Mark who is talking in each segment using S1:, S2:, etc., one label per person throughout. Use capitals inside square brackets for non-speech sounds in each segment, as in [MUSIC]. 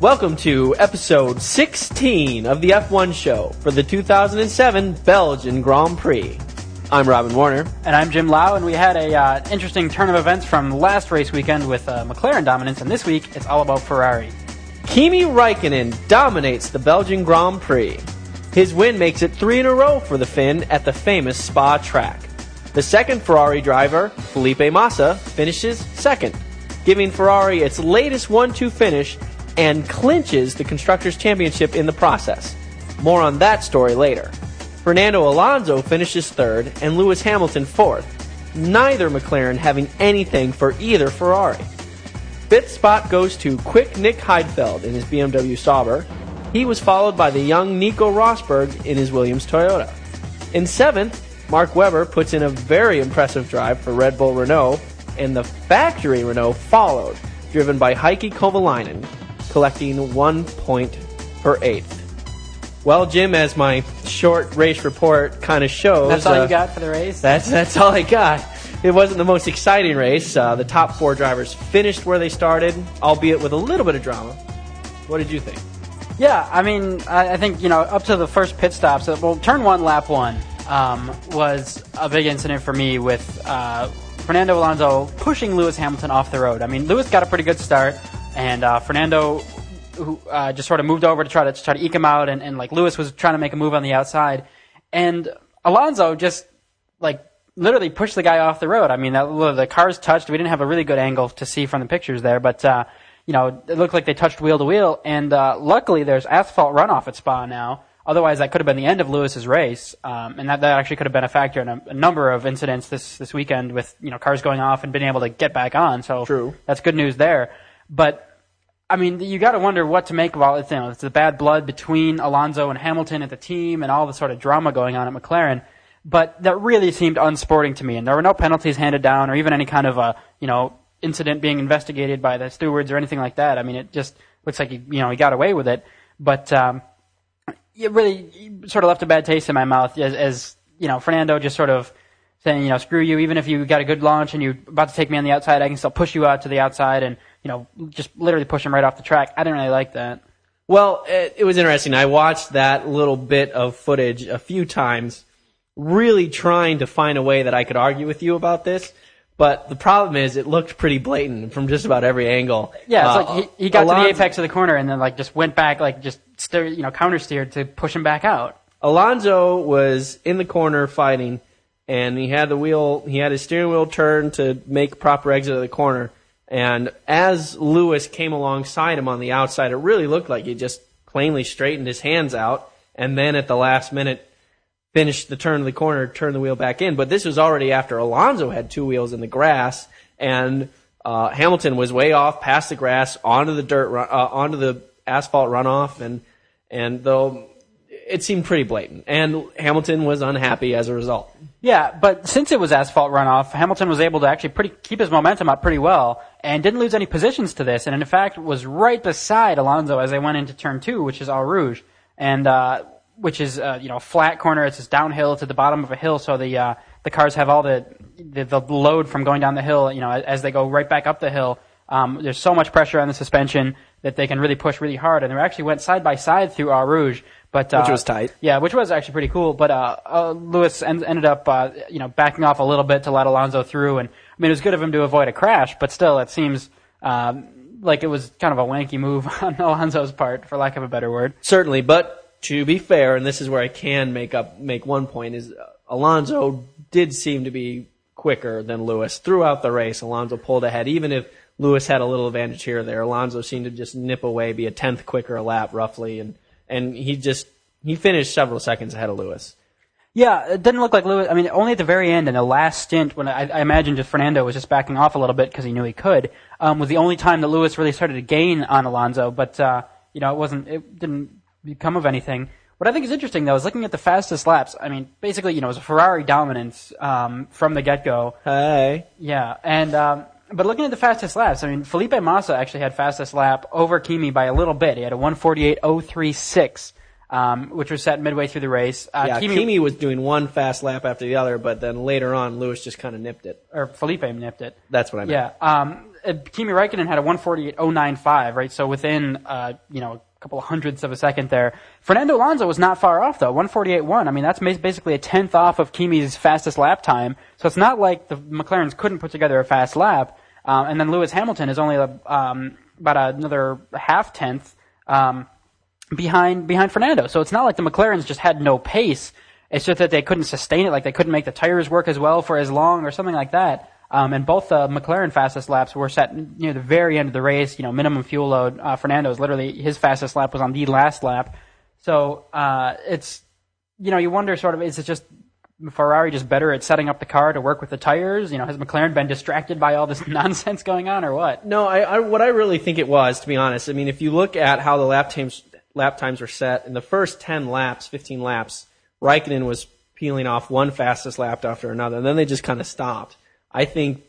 S1: Welcome to episode 16 of the F1 show for the 2007 Belgian Grand Prix. I'm Robin Warner.
S2: And I'm Jim Lau, and we had a uh, interesting turn of events from last race weekend with uh, McLaren dominance, and this week it's all about Ferrari.
S1: Kimi Raikkonen dominates the Belgian Grand Prix. His win makes it three in a row for the Finn at the famous Spa track. The second Ferrari driver, Felipe Massa, finishes second, giving Ferrari its latest 1-2 finish and clinches the Constructors' Championship in the process. More on that story later. Fernando Alonso finishes third and Lewis Hamilton fourth, neither McLaren having anything for either Ferrari. Fifth spot goes to quick Nick Heidfeld in his BMW Sauber. He was followed by the young Nico Rosberg in his Williams Toyota. In seventh, Mark Webber puts in a very impressive drive for Red Bull Renault, and the factory Renault followed, driven by Heikki Kovalainen, collecting one point per eighth. Well, Jim, as my short race report kind of shows,
S2: That's all
S1: uh,
S2: you got for the race?
S1: That's that's all I got. It wasn't the most exciting race. Uh, the top four drivers finished where they started, albeit with a little bit of drama. What did you think?
S2: Yeah, I mean, I, I think, you know, up to the first pit stops, uh, well, turn one, lap one, um, was a big incident for me with uh, Fernando Alonso pushing Lewis Hamilton off the road. I mean, Lewis got a pretty good start, and uh, Fernando who uh, just sort of moved over to try to, to try to eke him out, and, and like Lewis was trying to make a move on the outside, and Alonso just like literally pushed the guy off the road. I mean, that, the cars touched. We didn't have a really good angle to see from the pictures there, but uh, you know, it looked like they touched wheel to wheel. And uh, luckily, there's asphalt runoff at Spa now. Otherwise, that could have been the end of Lewis's race, um, and that, that actually could have been a factor in a, a, number of incidents this this weekend with you know cars going off and being able to get back on. So
S1: True.
S2: that's good news there. But I mean, you got to wonder what to make of all it. You know, it's the bad blood between Alonso and Hamilton at the team, and all the sort of drama going on at McLaren. But that really seemed unsporting to me, and there were no penalties handed down, or even any kind of a you know incident being investigated by the stewards or anything like that. I mean, it just looks like he, you know he got away with it, but um, it really sort of left a bad taste in my mouth as, as you know Fernando just sort of saying you know screw you, even if you got a good launch and you're about to take me on the outside, I can still push you out to the outside and you know just literally push him right off the track. I didn't really like that.
S1: Well, it, it was interesting. I watched that little bit of footage a few times, really trying to find a way that I could argue with you about this. But the problem is, it looked pretty blatant from just about every angle.
S2: Yeah, it's
S1: Uh,
S2: like he, he got
S1: Alonso-
S2: to the apex of the corner and then like just went back, like just steer, you know counter steered to push him back out.
S1: Alonso was in the corner fighting, and he had the wheel, he had his steering wheel turned to make proper exit of the corner. And as Lewis came alongside him on the outside, it really looked like he just plainly straightened his hands out, and then at the last minute finished the turn of the corner, turned the wheel back in. But this was already after Alonso had two wheels in the grass, and uh, Hamilton was way off past the grass onto the dirt, run, uh, onto the asphalt runoff, and and though it seemed pretty blatant, and Hamilton was unhappy as a result.
S2: Yeah, but since it was asphalt runoff, Hamilton was able to actually pretty keep his momentum up pretty well and didn't lose any positions to this, and in fact was right beside Alonso as they went into turn two, which is Eau Rouge, and uh, which is uh, you know flat corner. It's just downhill to the bottom of a hill, so the uh, the cars have all the, the the load from going down the hill. You know, as they go right back up the hill. Um, there's so much pressure on the suspension that they can really push really hard, and they actually went side by side through Eau Rouge. But, uh,
S1: Which was tight.
S2: Yeah, which was actually pretty cool. But uh, uh, Lewis en- ended up, uh, you know, backing off a little bit to let Alonso through, and I mean, it was good of him to avoid a crash, but still, it seems um, like it was kind of a wanky move [LAUGHS] on Alonso's part, for lack of a better word.
S1: Certainly, but to be fair, and this is where I can make up make one point is uh, Alonso did seem to be quicker than Lewis throughout the race. Alonso pulled ahead, even if Lewis had a little advantage here or there. Alonso seemed to just nip away, be a tenth quicker a lap roughly, and and he just he finished several seconds ahead of Lewis.
S2: Yeah, it didn't look like Lewis. I mean, only at the very end in the last stint, when I, I imagine just Fernando was just backing off a little bit because he knew he could, um, was the only time that Lewis really started to gain on Alonso. But uh, you know, it wasn't. It didn't become of anything. What I think is interesting though is looking at the fastest laps. I mean, basically, you know, it was a Ferrari dominance um, from the get go.
S1: Hey,
S2: Yeah, and um, but looking at the fastest laps, I mean, Felipe Massa actually had fastest lap over Kimi by a little bit. He had a 148.036, um, which was set midway through the race. Uh,
S1: yeah, Kimi, was doing one fast lap after the other, but then later on, Lewis just kind of nipped it.
S2: or Felipe nipped it.
S1: That's what I meant.
S2: Yeah. Um, uh, Kimi Räikkönen had a 148.095, right? So within, uh, you know, couple of hundredths of a second there. Fernando Alonso was not far off though, 148.1. I mean, that's basically a tenth off of Kimi's fastest lap time. So it's not like the McLarens couldn't put together a fast lap. Um, and then Lewis Hamilton is only um, about another half tenth um, behind behind Fernando. So it's not like the McLarens just had no pace. It's just that they couldn't sustain it, like they couldn't make the tires work as well for as long or something like that. Um, and both the McLaren fastest laps were set near the very end of the race. You know, minimum fuel load. Uh, Fernando's literally his fastest lap was on the last lap. So uh, it's you know you wonder sort of is it just Ferrari just better at setting up the car to work with the tires? You know, has McLaren been distracted by all this [LAUGHS] nonsense going on or what?
S1: No, I, I what I really think it was, to be honest. I mean, if you look at how the lap times lap times were set in the first ten laps, fifteen laps, Raikkonen was peeling off one fastest lap after another, and then they just kind of stopped. I think,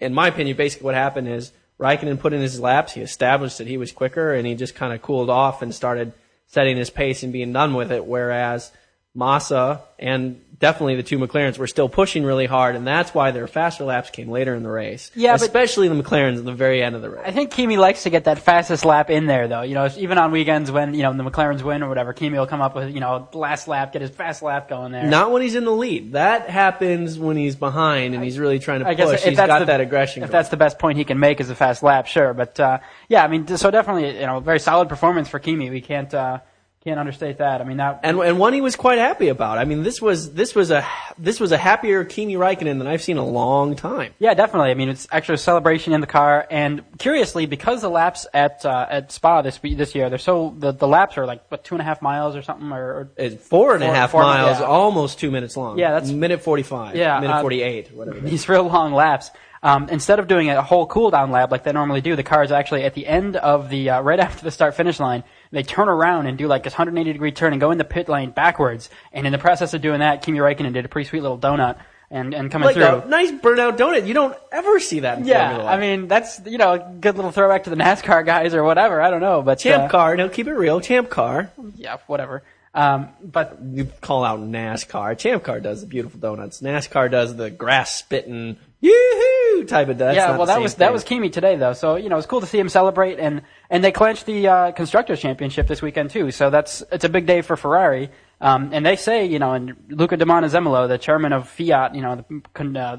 S1: in my opinion, basically what happened is Raikkonen put in his laps, he established that he was quicker, and he just kind of cooled off and started setting his pace and being done with it. Whereas Massa and definitely the two McLarens were still pushing really hard, and that's why their faster laps came later in the race.
S2: Yeah,
S1: especially the McLarens at the very end of the race.
S2: I think Kimi likes to get that fastest lap in there, though. You know, even on weekends when you know the McLarens win or whatever, Kimi will come up with you know last lap, get his fast lap going there.
S1: Not when he's in the lead. That happens when he's behind and he's really trying to push. I guess he's got
S2: the,
S1: that aggression.
S2: If
S1: going.
S2: that's the best point he can make is a fast lap, sure. But uh, yeah, I mean, so definitely you know very solid performance for Kimi. We can't. Uh, can't understate that. I mean that,
S1: and and one he was quite happy about. I mean, this was this was a this was a happier Kimi Räikkönen than I've seen in a long time.
S2: Yeah, definitely. I mean, it's actually a celebration in the car, and curiously, because the laps at uh, at Spa this this year, they're so the, the laps are like what two and a half miles or something, or, or
S1: it's four and four, a half four, miles, yeah. almost two minutes long.
S2: Yeah, that's
S1: minute forty five.
S2: Yeah,
S1: minute uh, forty eight, whatever.
S2: These real long laps. Um, instead of doing a whole cool down lap like they normally do, the car is actually at the end of the uh, right [LAUGHS] after the start finish line they turn around and do like this 180 degree turn and go in the pit lane backwards. And in the process of doing that, Kimi Räikkönen did a pretty sweet little donut and, and coming
S1: like
S2: through.
S1: A nice burnout donut. You don't ever see that.
S2: yeah, I mean that's you know a good little throwback to the NASCAR guys or whatever. I don't know, but
S1: champ
S2: uh,
S1: car. No, keep it real. Champ car.
S2: Yeah, whatever. Um, but
S1: you call out NASCAR. Champ car does the beautiful donuts. NASCAR does the grass spitting yoo-hoo type of. That's
S2: yeah, well, that was
S1: thing.
S2: that was Kimi today though. So you know it's cool to see him celebrate and and they clinched the uh, constructors championship this weekend too. So that's it's a big day for Ferrari. Um, and they say you know and Luca de Montezemolo, the chairman of Fiat, you know the uh,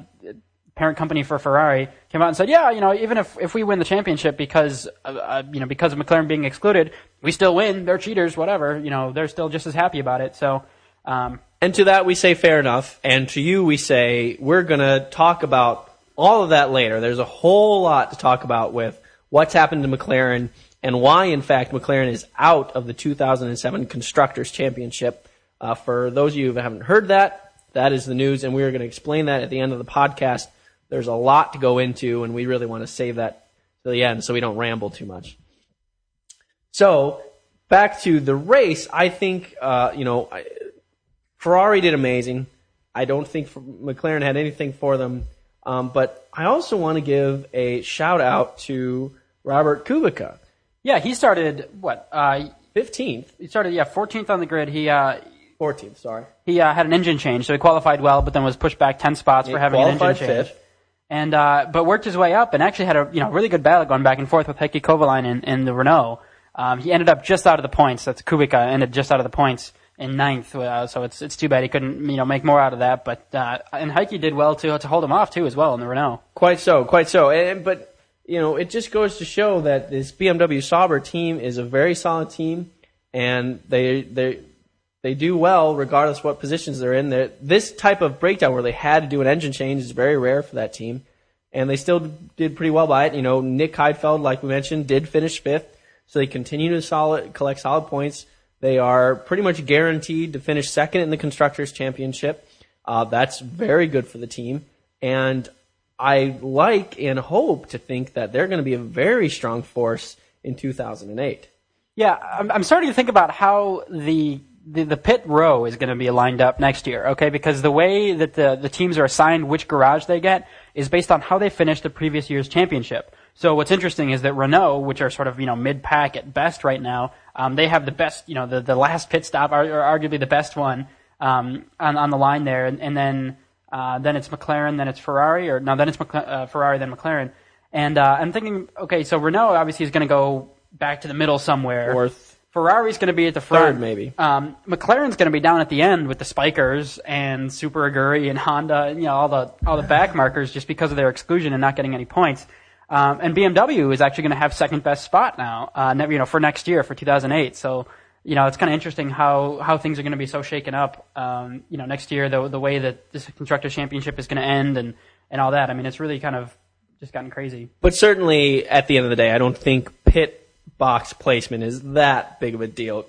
S2: parent company for Ferrari, came out and said, yeah, you know even if if we win the championship because uh, you know because of McLaren being excluded, we still win. They're cheaters, whatever. You know they're still just as happy about it. So. Um,
S1: and to that we say fair enough. And to you we say we're going to talk about all of that later. There's a whole lot to talk about with what's happened to McLaren and why, in fact, McLaren is out of the 2007 Constructors Championship. Uh, for those of you who haven't heard that, that is the news, and we are going to explain that at the end of the podcast. There's a lot to go into, and we really want to save that to the end so we don't ramble too much. So, back to the race, I think, uh, you know, Ferrari did amazing. I don't think McLaren had anything for them. Um, but I also want to give a shout out to Robert Kubica.
S2: Yeah, he started what? Uh,
S1: 15th.
S2: He started yeah 14th on the grid. He uh,
S1: 14th. Sorry.
S2: He uh, had an engine change, so he qualified well, but then was pushed back 10 spots
S1: he
S2: for having an engine change.
S1: Fifth.
S2: And uh, but worked his way up and actually had a you know really good battle going back and forth with Heikki Kovalainen in, in the Renault. Um, he ended up just out of the points. That's Kubica ended just out of the points in ninth. Uh, so it's it's too bad he couldn't you know make more out of that. But uh, and Heikki did well to to hold him off too as well in the Renault.
S1: Quite so, quite so. And but you know it just goes to show that this BMW Sauber team is a very solid team, and they they they do well regardless what positions they're in. They're, this type of breakdown where they had to do an engine change is very rare for that team, and they still did pretty well by it. You know, Nick Heidfeld, like we mentioned, did finish fifth, so they continue to solid collect solid points. They are pretty much guaranteed to finish second in the Constructors' Championship. Uh, that's very good for the team. And I like and hope to think that they're going to be a very strong force in 2008.
S2: Yeah, I'm, I'm starting to think about how the, the, the pit row is going to be lined up next year, okay? Because the way that the, the teams are assigned which garage they get is based on how they finished the previous year's championship. So what's interesting is that Renault, which are sort of, you know, mid-pack at best right now, um, they have the best, you know, the, the last pit stop, or, or arguably the best one, um, on, on the line there. And, and then, uh, then it's McLaren, then it's Ferrari, or no, then it's McLaren, uh, Ferrari, then McLaren. And uh, I'm thinking, okay, so Renault obviously is going to go back to the middle somewhere.
S1: Fourth.
S2: Ferrari's going to be at the front.
S1: Third, maybe.
S2: Um, McLaren's going to be down at the end with the Spykers and Super Aguri and Honda, and, you know, all the all the back markers just because of their exclusion and not getting any points. Um, and BMW is actually going to have second best spot now, uh, ne- you know, for next year for 2008. So, you know, it's kind of interesting how how things are going to be so shaken up. Um, you know, next year the the way that this constructors championship is going to end and and all that. I mean, it's really kind of just gotten crazy.
S1: But certainly, at the end of the day, I don't think pit box placement is that big of a deal.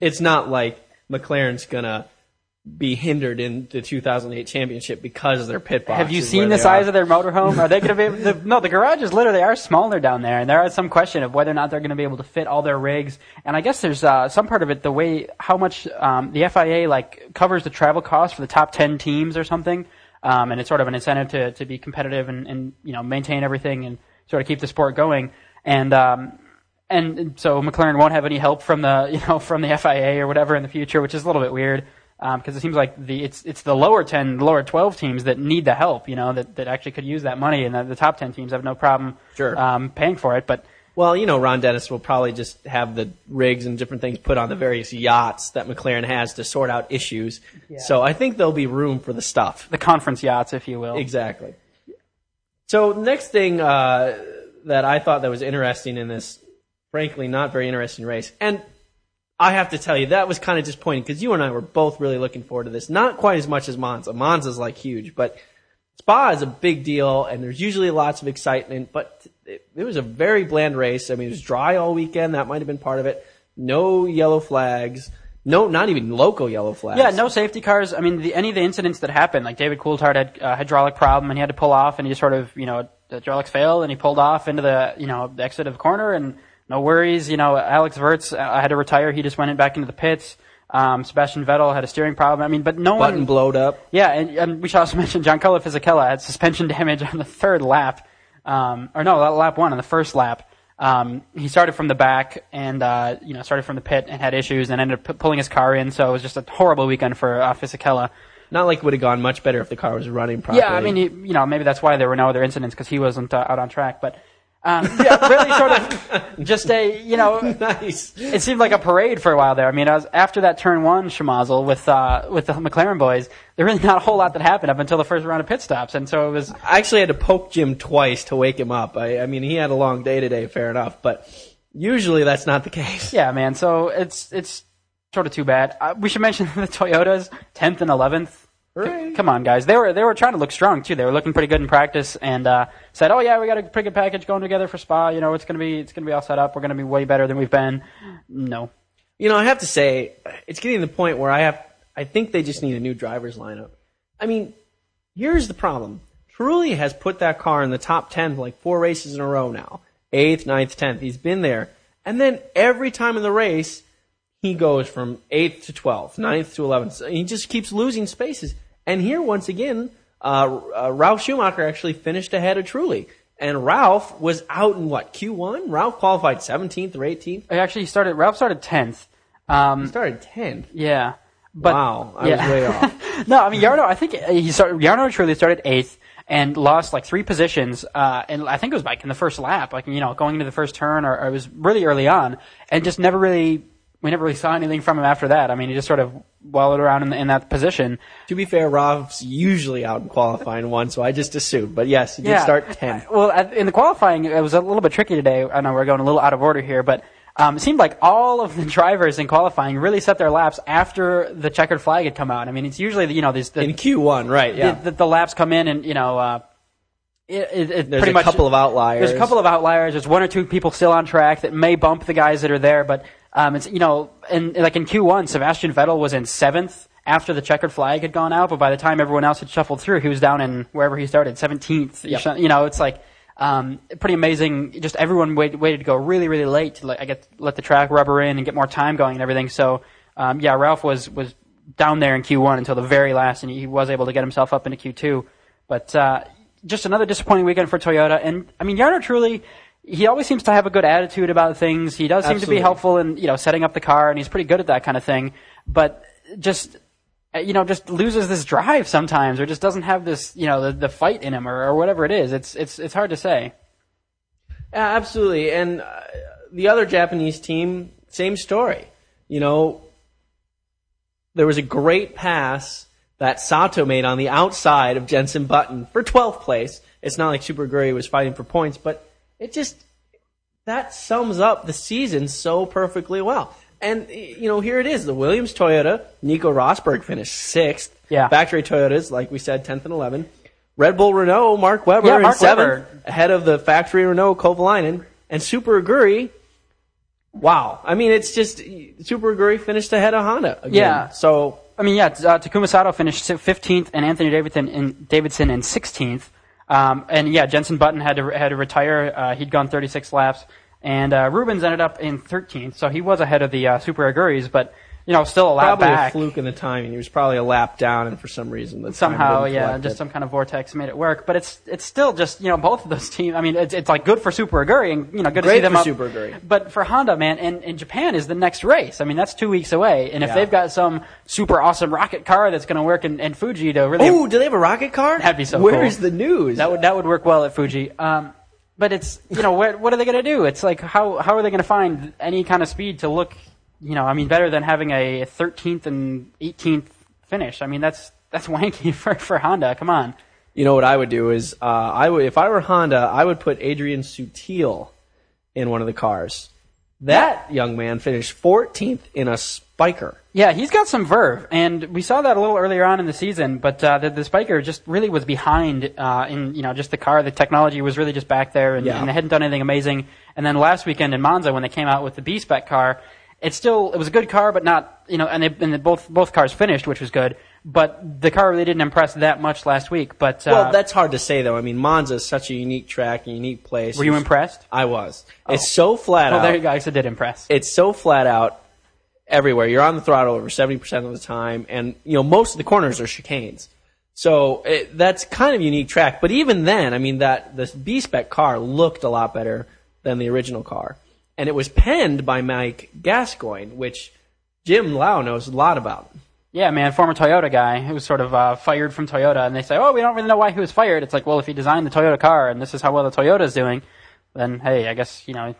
S1: It's not like McLaren's gonna be hindered in the 2008 championship because of their pit box.
S2: Have you seen the size
S1: are.
S2: of their motorhome? Are they going to be? Able, the, no, the garages literally are smaller down there, and there is some question of whether or not they're going to be able to fit all their rigs. And I guess there's uh, some part of it the way how much um, the FIA like covers the travel costs for the top ten teams or something, um, and it's sort of an incentive to to be competitive and, and you know maintain everything and sort of keep the sport going. And um, and so McLaren won't have any help from the you know from the FIA or whatever in the future, which is a little bit weird because it seems like the it's it's the lower ten, the lower twelve teams that need the help, you know, that, that actually could use that money, and the, the top ten teams have no problem
S1: Sure.
S2: um, paying for it. But
S1: Well, you know, Ron Dennis will probably just have the rigs and different things put on the various yachts that McLaren has to sort out issues. So I think there'll be room for the stuff.
S2: the conference yachts, if you will,
S1: Exactly. So next thing uh, that I thought that was interesting in this, frankly, not very interesting race, and I have to tell you that was kind of disappointing because you and I were both really looking forward to this. Not quite as much as Monza. Monza's like huge, but Spa is a big deal, and there's usually lots of excitement. But it, it was a very bland race. I mean, it was dry all weekend. That might have been part of it. No yellow flags. No, not even local yellow flags.
S2: Yeah, no safety cars. I mean, the, any of the incidents that happened, like David Coulthard had a hydraulic problem and he had to pull off, and he just sort of, you know, the hydraulics failed, and he pulled off into the, you know, the exit of the corner, and no worries. You know, Alex Wurz uh, had to retire. He just went in back into the pits. Um, Sebastian Vettel had a steering problem. I mean, but no
S1: Button
S2: one.
S1: blowed up.
S2: Yeah, and, and we should also [LAUGHS] mention Giancarlo Fisichella had suspension [LAUGHS] damage on the third lap, um, or no, lap one on the first lap. Um, he started from the back and uh, you know started from the pit and had issues and ended up pu- pulling his car in. So it was just a horrible weekend for uh, Fisichella.
S1: Not like it would have gone much better if the car was running properly.
S2: Yeah, I mean, he, you know, maybe that's why there were no other incidents because he wasn't uh, out on track. But um, yeah, really sort of [LAUGHS] just a, you know,
S1: nice.
S2: It seemed like a parade for a while there. I mean, I was, after that turn one schmozzle with, uh, with the McLaren boys, there really not a whole lot that happened up until the first round of pit stops. And so it was.
S1: I actually had to poke Jim twice to wake him up. I, I mean, he had a long day today, fair enough, but usually that's not the case.
S2: Yeah, man. So it's, it's sort of too bad. Uh, we should mention [LAUGHS] the Toyotas, 10th and
S1: 11th
S2: Come on, guys. They were they were trying to look strong too. They were looking pretty good in practice, and uh, said, "Oh yeah, we got a pretty good package going together for Spa. You know, it's gonna be it's gonna be all set up. We're gonna be way better than we've been." No,
S1: You know, I have to say, it's getting to the point where I have. I think they just need a new driver's lineup. I mean, here's the problem. Trulli has put that car in the top ten like four races in a row now. Eighth, ninth, tenth. He's been there, and then every time in the race, he goes from eighth to twelfth, ninth to eleventh. He just keeps losing spaces. And here, once again, uh, uh, Ralf Schumacher actually finished ahead of Trulli. And Ralf was out in what, Q1? Ralf qualified 17th or 18th?
S2: He actually started. Ralf started tenth. Um,
S1: Started 10th.
S2: yeah, but
S1: wow, I
S2: yeah.
S1: was way off. [LAUGHS]
S2: no, I mean Jarno. I think he started. Jarno Trulli started eighth and lost like three positions. Uh, and I think it was like in the first lap, like you know, going into the first turn, or, or it was really early on, and just never really. We never really saw anything from him after that. I mean, he just sort of wallowed around in, in that position.
S1: To be fair, Ralf's usually out in qualifying one, so I just assumed. But yes, he did start 10.
S2: Well, at- in the qualifying, it was a little bit tricky today. I know we're going a little out of order here, but um, it seemed like all of the [LAUGHS] drivers in qualifying really set their laps after the checkered flag had come out. I mean, it's usually you know these the,
S1: In Q1, right, yeah.
S2: the, the, the laps come in and you know. Uh, it, it, it
S1: There's a
S2: much,
S1: couple of outliers.
S2: There's a couple of outliers. There's one or two people still on track that may bump the guys that are there, but um, it's you know, and like in Q1, Sebastian Vettel was in seventh after the checkered flag had gone out, but by the time everyone else had shuffled through, he was down in wherever he started, seventeenth.
S1: Yep.
S2: You know, it's like um, pretty amazing. Just everyone waited, waited to go really, really late to let, I get let the track rubber in and get more time going and everything. So um, yeah, Ralf was was down there in Q1 until the very last, and he was able to get himself up into Q2. But uh, just another disappointing weekend for Toyota. And I mean, Jarno Trulli, he always seems to have a good attitude about things. He does seem to be helpful in you know setting up the car, and he's pretty good at that kind of thing. But just you know, just loses this drive sometimes, or just doesn't have this you know the, the fight in him, or, or whatever it is. It's it's it's hard to say.
S1: Yeah, absolutely. And uh, the other Japanese team, same story. You know, there was a great pass that Sato made on the outside of Jenson Button for 12th place. It's not like Super Aguri was fighting for points, but it just, that sums up the season so perfectly well. And, you know, here it is. The Williams Toyota, Nico Rosberg finished sixth.
S2: Yeah.
S1: Factory Toyotas, like we said, 10th and 11th. Red Bull Renault, Mark Webber
S2: Yeah,
S1: in seventh,
S2: Webber.
S1: ahead of the factory Renault Kovalainen. And Super Aguri, wow. I mean, it's just, Super Aguri finished ahead of Honda again.
S2: Yeah.
S1: So,
S2: I mean, yeah, uh, Takuma Sato finished 15th, and Anthony Davidson in, Davidson in 16th. Um, and yeah, Jenson Button had to had to retire. Uh, he'd gone 36 laps, and uh, Rubens ended up in 13th, so he was ahead of the uh, Super Aguris, but you know, still a lap
S1: probably
S2: back.
S1: a fluke in the timing. He was probably a lap down, and for some reason, the
S2: Somehow, yeah, just
S1: it.
S2: some kind of vortex made it work. But it's it's still just you know both of those teams. I mean, it's, it's like good for Super Aguri and you know good to
S1: Great
S2: see them
S1: for
S2: up.
S1: Super Aguri.
S2: But for Honda, man, and, and Japan is the next race. I mean, that's two weeks away, and if
S1: Yeah.
S2: they've got some super awesome rocket car that's going to work in, in Fuji to really
S1: Oh, do they have a rocket car?
S2: That'd be so
S1: Where's
S2: cool.
S1: the news?
S2: That would that would work well at Fuji. Um, but it's you know what what are they going to do? It's like how how are they going to find any kind of speed to look you know I mean better than having a 13th and 18th finish. I mean that's that's [LAUGHS] wanky for for Honda. Come on.
S1: You know what I would do is, uh, I would if I were Honda, I would put Adrian Sutil in one of the cars. That young man finished 14th in a Spyker.
S2: Yeah, he's got some verve, and we saw that a little earlier on in the season. But uh, the, the Spyker just really was behind uh, in you know just the car. The technology was really just back there, and,
S1: Yeah.
S2: and they hadn't done anything amazing. And then last weekend in Monza, when they came out with the B spec car, it still it was a good car, but not you know, and they and they both both cars finished, which was good. But the car really didn't impress that much last week. But uh,
S1: Well, that's hard to say though. I mean, Monza is such a unique track, a unique place.
S2: were you impressed?
S1: I was. It's so flat
S2: Well,
S1: out.
S2: there you go. I guess it did impress.
S1: it's so flat out everywhere. You're on the throttle over 70% of the time, and you know most of the corners are chicanes. So it, that's kind of unique track. But even then, I mean that the B spec car looked a lot better than the original car, and it was penned by Mike Gascoyne, which Jim Lau knows a lot about.
S2: Yeah, man, former Toyota guy who was sort of uh, fired from Toyota, and they say, "Oh, we don't really know why he was fired." It's like, well, if he designed the Toyota car, and this is how well the Toyota's doing, then hey, I guess you know,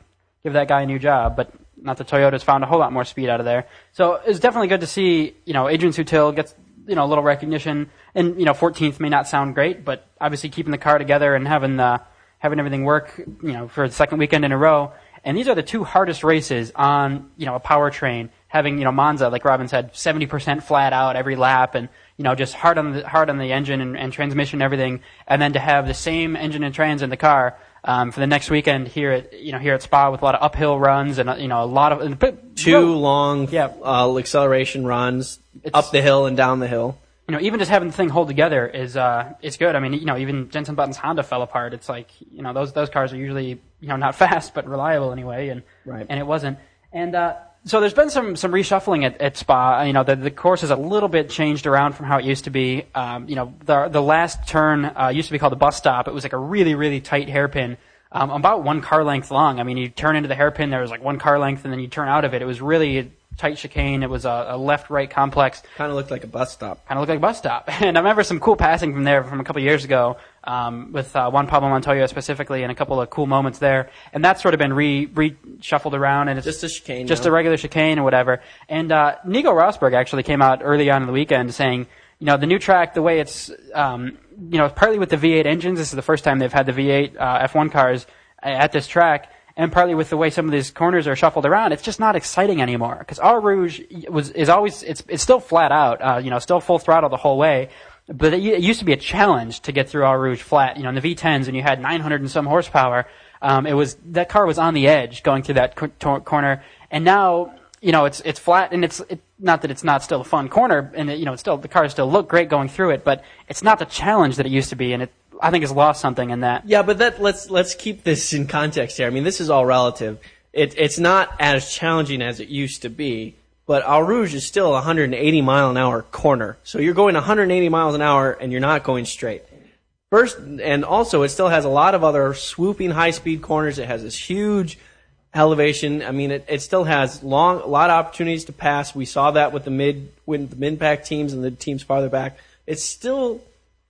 S2: give that guy a new job. But not that Toyota's found a whole lot more speed out of there. So it's definitely good to see, you know, Adrian Sutil gets you know a little recognition, and you know, 14th may not sound great, but obviously keeping the car together and having the having everything work, you know, for the second weekend in a row. And these are the two hardest races on, you know, a powertrain. Having, you know, Monza, like Robin said, 70% flat out every lap and, you know, just hard on the, hard on the engine and, and transmission and everything. And then to have the same engine and trans in the car, um, for the next weekend here at, you know, here at Spa with a lot of uphill runs and, uh, you know, a lot of, but-
S1: Two long
S2: Yeah.
S1: uh, acceleration runs
S2: It's-
S1: up the hill and down the hill.
S2: you know, even just having the thing hold together is uh, is good. I mean, you know, even Jenson Button's Honda fell apart. It's like you know those those cars are usually you know not [LAUGHS] fast but reliable anyway, and
S1: Right.
S2: and it wasn't. And uh, so there's been some some reshuffling at, at Spa. You know, the the course is a little bit changed around from how it used to be. Um, you know, the the last turn uh, used to be called the bus stop. It was like a really really tight hairpin. Um, about one car length long. I mean, you turn into the hairpin, there was like one car length, and then you turn out of it. It was really a tight chicane. It was a, a left-right complex
S1: Kind of looked like a bus stop.
S2: kind of looked like a bus stop. [LAUGHS] And I remember some cool passing from there from a couple years ago um, with uh, Juan Pablo Montoya specifically, and a couple of cool moments there. And that's sort of been re reshuffled around, and it's
S1: Just a chicane.
S2: just
S1: now.
S2: a regular chicane or whatever. And uh, Nico Rosberg actually came out early on in the weekend saying, you know, the new track, the way it's, um, you know, partly with the V8 engines. This is the first time they've had the V8 uh, F1 cars at this track. And partly with the way some of these corners are shuffled around, it's just not exciting anymore. Because Eau Rouge was is always it's it's still flat out, uh, you know, still full throttle the whole way. But it, used to be a challenge to get through Eau Rouge flat. You know, in the V10s, and you had 900 and some horsepower. Um, it was that car was on the edge going through that cor- corner, and now you know it's it's flat, and it's it, not that it's not still a fun corner, and it, you know it's still the cars still look great going through it, but it's not the challenge that it used to be, and it I think has lost something in that.
S1: Yeah, but that let's let's keep this in context here. I mean, this is all relative. It, it's not as challenging as it used to be, but Eau Rouge is still a 180 mile an hour corner. So you're going 180 miles an hour and you're not going straight. First, and also it still has a lot of other swooping high speed corners. It has this huge elevation. I mean, it, it still has long, a lot of opportunities to pass. We saw that with the mid, with the mid pack teams and the teams farther back. It still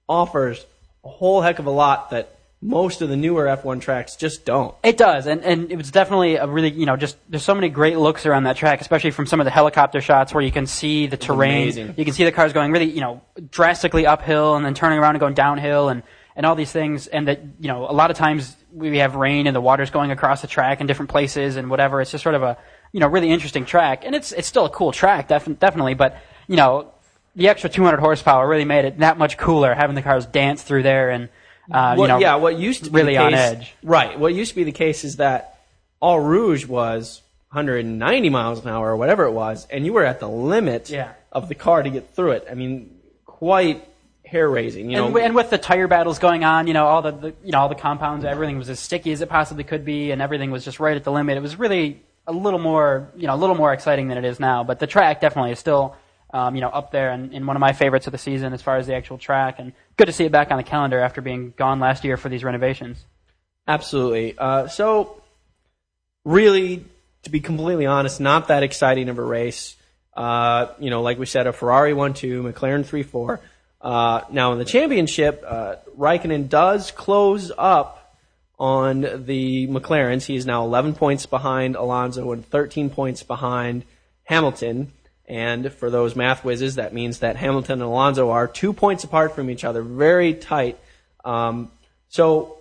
S1: offers a whole heck of a lot that most of the newer F1 tracks just don't.
S2: It does, and and it was definitely a really you know just there's so many great looks around that track, especially from some of the helicopter shots where you can see the terrain,
S1: amazing.
S2: you can see the cars going really you know drastically uphill and then turning around and going downhill and and all these things, and that you know a lot of times we have rain and the water's going across the track in different places and whatever. It's just sort of a you know really interesting track, and it's it's still a cool track, def- definitely, but you know the extra 200 horsepower really made it that much cooler having the cars dance through there and. Uh,
S1: What-
S2: you know,
S1: yeah, what used to be
S2: really
S1: the
S2: on edge.
S1: Right. What used to be the case is that Eau Rouge was 190 miles an hour or whatever it was, and you were at the limit
S2: Yeah.
S1: of the car to get through it. I mean, quite hair raising. You know,
S2: and, and with the tire battles going on, you know, all the, the you know all the compounds, everything was as sticky as it possibly could be, and everything was just right at the limit. It was really a little more, you know, a little more exciting than it is now. But the track definitely is still, um, you know, up there and, and one of my favorites of the season as far as the actual track. And good to see it back on the calendar after being gone last year for these renovations.
S1: Absolutely. Uh, so, really, to be completely honest, not that exciting of a race. Uh, you know, like we said, a Ferrari 1 2, McLaren 3 4. Uh, now, in the championship, uh, Raikkonen does close up on the McLarens. He is now 11 points behind Alonso and 13 points behind Hamilton. And for those math whizzes, that means that Hamilton and Alonso are two points apart from each other, very tight. Um, so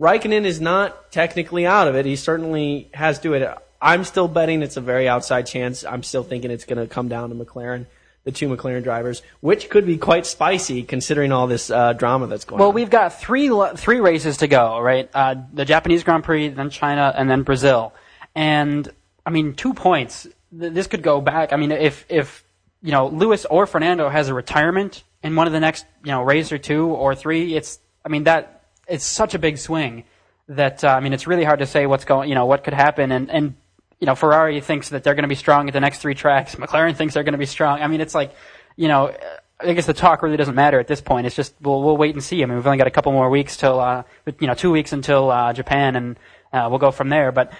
S1: Raikkonen is not technically out of it. He certainly has to it. I'm still betting it's a very outside chance. I'm still thinking it's going to come down to McLaren, the two McLaren drivers, which could be quite spicy considering all this uh, drama that's going
S2: Well,
S1: on.
S2: Well, we've got three three races to go, right? Uh, the Japanese Grand Prix, then China, and then Brazil. And I mean, two points. Th- This could go back. I mean, if if you know Lewis or Fernando has a retirement in one of the next you know race or two or three, it's I mean that it's such a big swing that uh, I mean it's really hard to say what's going you know what could happen and and you know Ferrari thinks that they're going to be strong at the next three tracks. [LAUGHS] McLaren thinks they're going to be strong. I mean, it's like you know. I guess the talk really doesn't matter at this point. It's just we'll we'll wait and see. I mean, we've only got a couple more weeks till uh, you know two weeks until uh, Japan, and uh, we'll go from there. But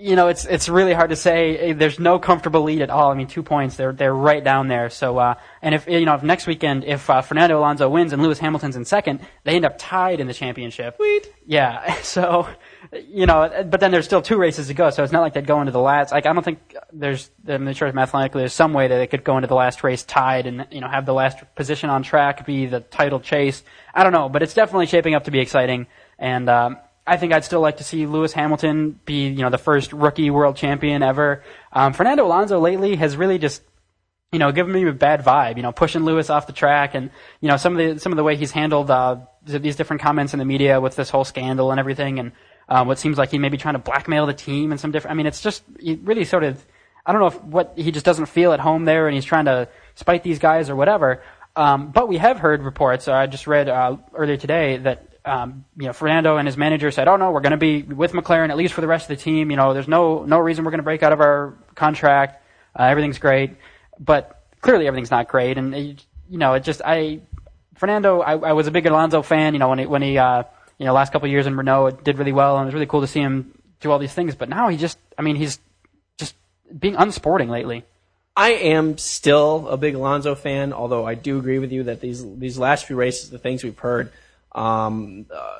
S2: you know, it's it's really hard to say. There's no comfortable lead at all. I mean, two points. They're they're right down there. So, uh, and if you know, if next weekend, if uh, Fernando Alonso wins and Lewis Hamilton's in second, they end up tied in the championship.
S1: Sweet.
S2: Yeah. [LAUGHS] So, you know, but then there's still two races to go. So it's not like they'd go into the last. Like I don't think there's. I'm not sure mathematically there's some way that they could go into the last race tied and you know have the last position on track be the title chase. I don't know, but it's definitely shaping up to be exciting. And um, I think I'd still like to see Lewis Hamilton be you know the first rookie world champion ever. Um, Fernando Alonso lately has really just you know, giving me a bad vibe, you know, pushing Lewis off the track and, you know, some of the, some of the way he's handled, uh, these different comments in the media with this whole scandal and everything and, um, what seems like he may be trying to blackmail the team and some different, I mean, it's just, he really sort of, I don't know if what, he just doesn't feel at home there and he's trying to spite these guys or whatever. Um, but we have heard reports, uh, I just read, uh, earlier today that, um, you know, Fernando and his manager said, "Oh no, we're going to be with McLaren at least for the rest of the team. You know, there's no no reason we're going to break out of our contract. Uh, everything's great." but clearly everything's not great. And it- you know, it just I Fernando, I, I was a big Alonso fan. You know, when he when he uh, you know last couple of years in Renault it did really well, and it was really cool to see him do all these things. But now he just, I mean, he's just being unsporting lately.
S1: I am still a big Alonso fan, although I do agree with you that these these last few races, the things we've heard, um, uh,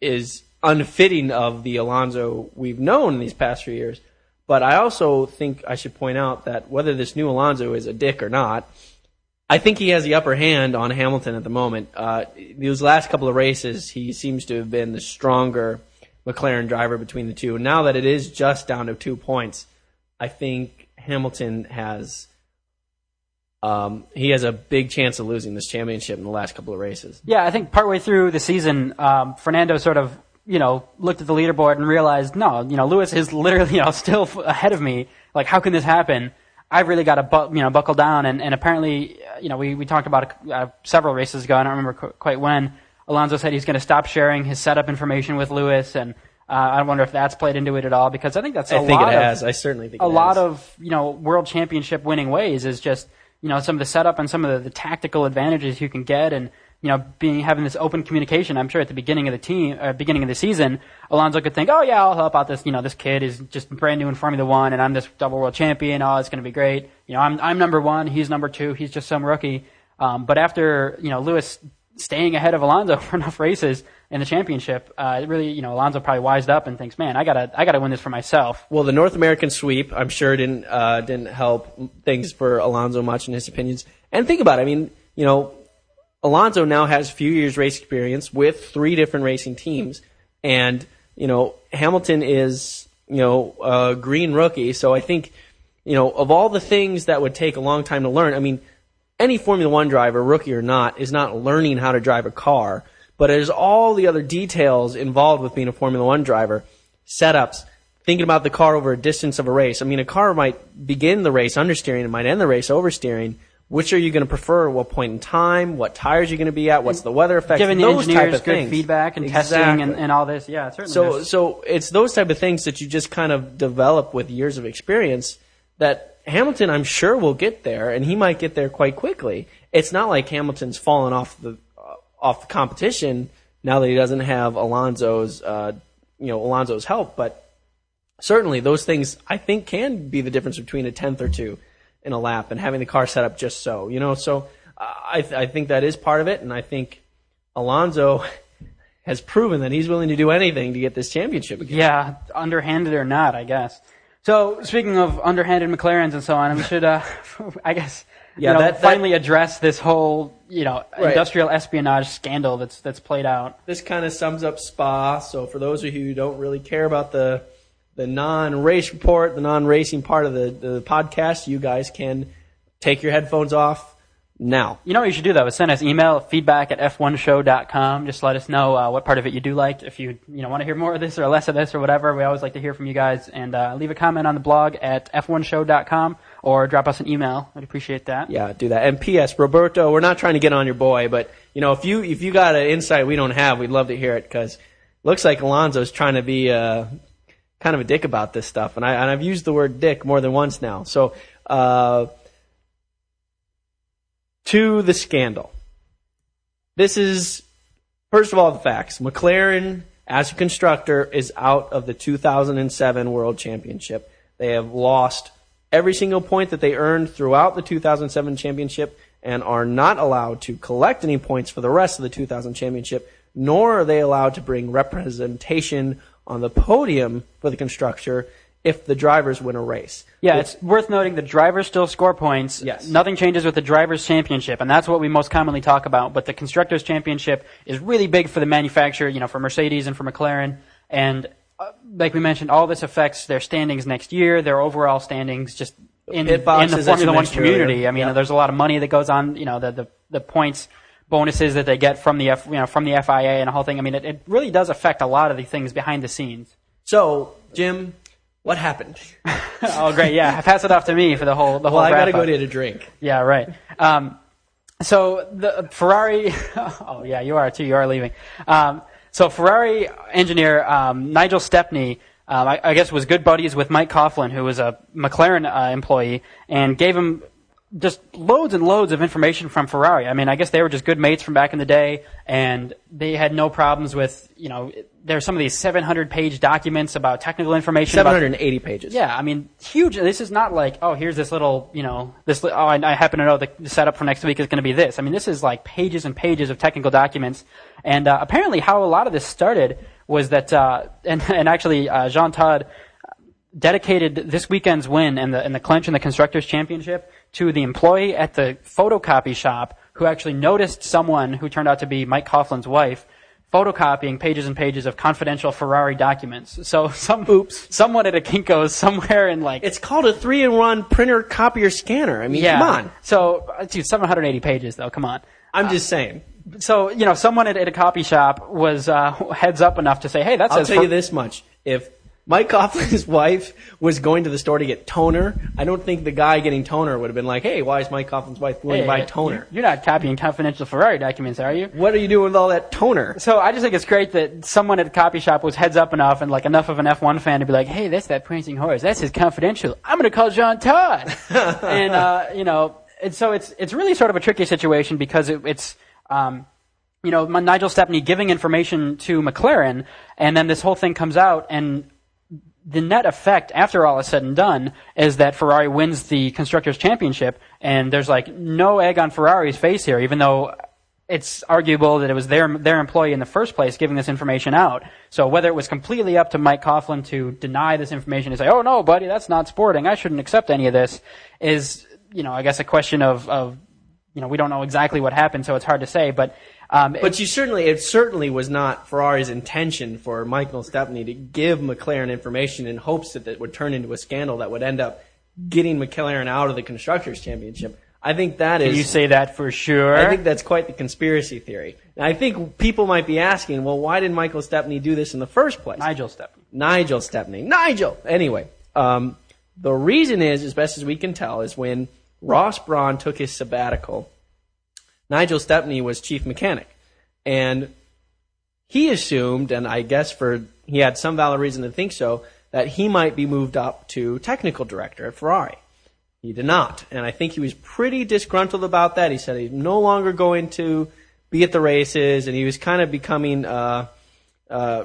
S1: is unfitting of the Alonso we've known these past few years. But I also think I should point out that whether this new Alonso is a dick or not, I think he has the upper hand on Hamilton at the moment. Uh, these last couple of races, he seems to have been the stronger McLaren driver between the two. Now that it is just down to two points, I think Hamilton has um, he has a big chance of losing this championship in the last couple of races.
S2: Yeah, I think partway through the season, um, Fernando sort of, you know, looked at the leaderboard and realized, no, you know, Lewis is [LAUGHS] literally, you know, still ahead of me. Like, how can this happen? I've really got to, bu- you know, buckle down. And, and apparently, uh, you know, we, we talked about uh, several races ago. I don't remember qu- quite when. Alonso said he's going to stop sharing his setup information with Lewis, and uh, I wonder if that's played into it at all because I think that's a
S1: I think
S2: lot
S1: it
S2: of
S1: has. I certainly think
S2: a
S1: it
S2: lot
S1: has.
S2: of you know world championship winning ways is just you know some of the setup and some of the, the tactical advantages you can get and you know being having this open communication i'm sure at the beginning of the team uh, beginning of the season alonso could think oh yeah i'll help out this you know this kid is just brand new in formula one and i'm this double world champion. Oh it's going to be great. You know i'm i'm number one he's number two he's just some rookie. Um, but after you know lewis staying ahead of Alonso [LAUGHS] for enough races in the championship, uh, really, you know, Alonso probably wised up and thinks, man, I gotta, I gotta win this for myself.
S1: Well, the North American sweep, I'm sure didn't uh, didn't help things for Alonso much in his opinions. And think about it. I mean, you know, Alonso now has a few years race experience with three different racing teams, and you know Hamilton is you know a green rookie. So I think you know of all the things that would take a long time to learn. I mean, any Formula One driver, rookie or not, is not learning how to drive a car, but there's all the other details involved with being a Formula One driver, setups. Thinking about the car over a distance of a race. I mean, a car might begin the race understeering and might end the race oversteering which are you going to prefer? What point in time? What tires are you going to be at? What's the weather effect?
S2: Giving the
S1: those
S2: engineers good
S1: things.
S2: feedback and
S1: Exactly.
S2: testing and, and all this. Yeah, certainly.
S1: So,
S2: there's-
S1: so it's those type of things that you just kind of develop with years of experience. That Hamilton, I'm sure, will get there, and he might get there quite quickly. It's not like Hamilton's fallen off the uh, off the competition now that he doesn't have Alonso's, uh, you know, Alonso's help. But certainly, those things I think can be the difference between a tenth or two in a lap and having the car set up just so. You know, so uh, I th- I think that is part of it, and I think Alonso has proven that he's willing to do anything to get this championship again.
S2: Yeah, underhanded or not, I guess. So speaking of underhanded McLarens and so on, we [LAUGHS] should, uh, [LAUGHS] I guess,
S1: Yeah,
S2: you know,
S1: that- that-
S2: finally address this whole, you know,
S1: Right.
S2: industrial espionage scandal that's that's played out.
S1: This kind of sums up Spa. So for those of you who don't really care about the the non-race report, the non-racing part of the, the podcast, you guys can take your headphones off now.
S2: You know what you should do though is send us email feedback at f1show.com. Just let us know uh, what part of it you do like. If you you know want to hear more of this or less of this or whatever, we always like to hear from you guys. And uh, leave a comment on the blog at f1show.com or drop us an email. I'd appreciate that.
S1: Yeah, do that. And P.S. Roberto, we're not trying to get on your boy, but you know if you if you got an insight we don't have, we'd love to hear it because looks like Alonso's trying to be uh, kind of a dick about this stuff, and I and I've used the word dick more than once now. So uh, to the scandal. This is first of all the facts. McLaren, as a constructor, is out of the 2007 World Championship. They have lost every single point that they earned throughout the 2007 championship and are not allowed to collect any points for the rest of the 2000 championship, nor are they allowed to bring representation on the podium for the constructor if the drivers win a race.
S2: Yeah, it's worth noting the drivers still score points.
S1: Yes.
S2: Nothing changes with the drivers' championship, and that's what we most commonly talk about. But the constructors' championship is really big for the manufacturer, you know, for Mercedes and for McLaren. And uh, like we mentioned, all this affects their standings next year, their overall standings, just in, in the Formula One community.
S1: earlier.
S2: I mean,
S1: Yeah.
S2: there's a lot of money that goes on, you know, the the, the points. Bonuses that they get from the F, you know from the FIA and the whole thing. I mean, it, it really does affect a lot of the things behind the scenes.
S1: So, Jim, what happened? [LAUGHS]
S2: oh, great! Yeah, pass it off to me for the whole the whole.
S1: Well, I got to go get a drink.
S2: Yeah, right. Um, so the Ferrari. [LAUGHS] Oh, yeah, you are too. You are leaving. Um, so Ferrari engineer um, Nigel Stepney, um, I, I guess, was good buddies with Mike Coughlan, who was a McLaren uh, employee, and gave him just loads and loads of information from Ferrari. I mean, I guess they were just good mates from back in the day, and they had no problems with, you know, there's some of these 700 page documents about technical information. about-
S1: 780 pages.
S2: yeah, I mean, huge. This is not like, oh, here's this little, you know, this. Oh, I, I happen to know the, the setup for next week is going to be this. I mean, this is like pages and pages of technical documents. And uh, apparently, how a lot of this started was that, uh, and and actually, uh, Jean Todt dedicated this weekend's win and the and the clinch in the constructors championship to the employee at the photocopy shop who actually noticed someone who turned out to be Mike Coughlan's wife photocopying pages and pages of confidential Ferrari documents. So some oops, someone at a Kinko's somewhere in like
S1: It's called a three-in-one printer, copier, scanner. I mean,
S2: yeah.
S1: come on.
S2: So uh, dude, 780 pages though. Come on.
S1: I'm just saying.
S2: So you know, someone at, at a copy shop was uh, [LAUGHS] heads up enough to say, "Hey, that
S1: I'll tell
S2: Fer-
S1: you this much: if Mike Coughlan's [LAUGHS] wife was going to the store to get toner, I don't think the guy getting toner would have been like, "Hey, why is Mike Coughlan's wife going to buy toner?
S2: You're not copying confidential Ferrari documents, are you?"
S1: What are you doing with all that toner?"
S2: So I just think it's great that someone at the copy shop was heads up enough and like enough of an F1 fan to be like, "Hey, that's that prancing horse. That's his confidential. I'm going to call Jean Todt." [LAUGHS] and uh, you know, and so it's it's really sort of a tricky situation because it, it's. Um, you know, Nigel Stepney giving information to McLaren, and then this whole thing comes out, and the net effect, after all is said and done, is that Ferrari wins the Constructors' Championship, and there's like no egg on Ferrari's face here, even though it's arguable that it was their their employee in the first place giving this information out. So whether it was completely up to Mike Coughlan to deny this information and say, "Oh no, buddy, that's not sporting. I shouldn't accept any of this," is you know I guess a question of of you know we don't know exactly what happened, so it's hard to say. But um,
S1: But you certainly, it certainly was not Ferrari's intention for Michael Stepney to give McLaren information in hopes that it would turn into a scandal that would end up getting McLaren out of the constructors championship. I think that is.
S2: can you say that for sure?
S1: I think that's quite the conspiracy theory. And I think people might be asking, well, why did Michael Stepney do this in the first place?
S2: Nigel Stepney.
S1: Nigel Stepney. Nigel! Anyway, um, the reason is, as best as we can tell, is when Ross Brawn took his sabbatical, Nigel Stepney was chief mechanic. And he assumed, and I guess for, he had some valid reason to think so, that he might be moved up to technical director at Ferrari. He did not. And I think he was pretty disgruntled about that. He said he's no longer going to be at the races, and he was kind of becoming, uh, uh,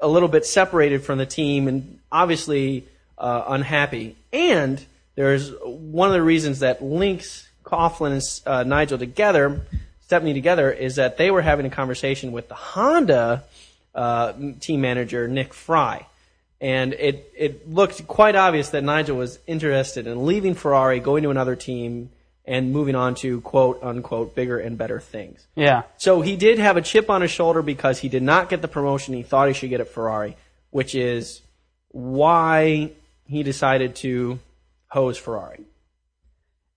S1: a little bit separated from the team and obviously uh, unhappy. And there's one of the reasons that links Coughlan and uh, Nigel together, Stepney together, is that they were having a conversation with the Honda uh, team manager Nick Fry. And it, it looked quite obvious that Nigel was interested in leaving Ferrari, going to another team, and moving on to quote unquote bigger and better things.
S2: Yeah.
S1: So he did have a chip on his shoulder because he did not get the promotion he thought he should get at Ferrari, which is why he decided to hose Ferrari.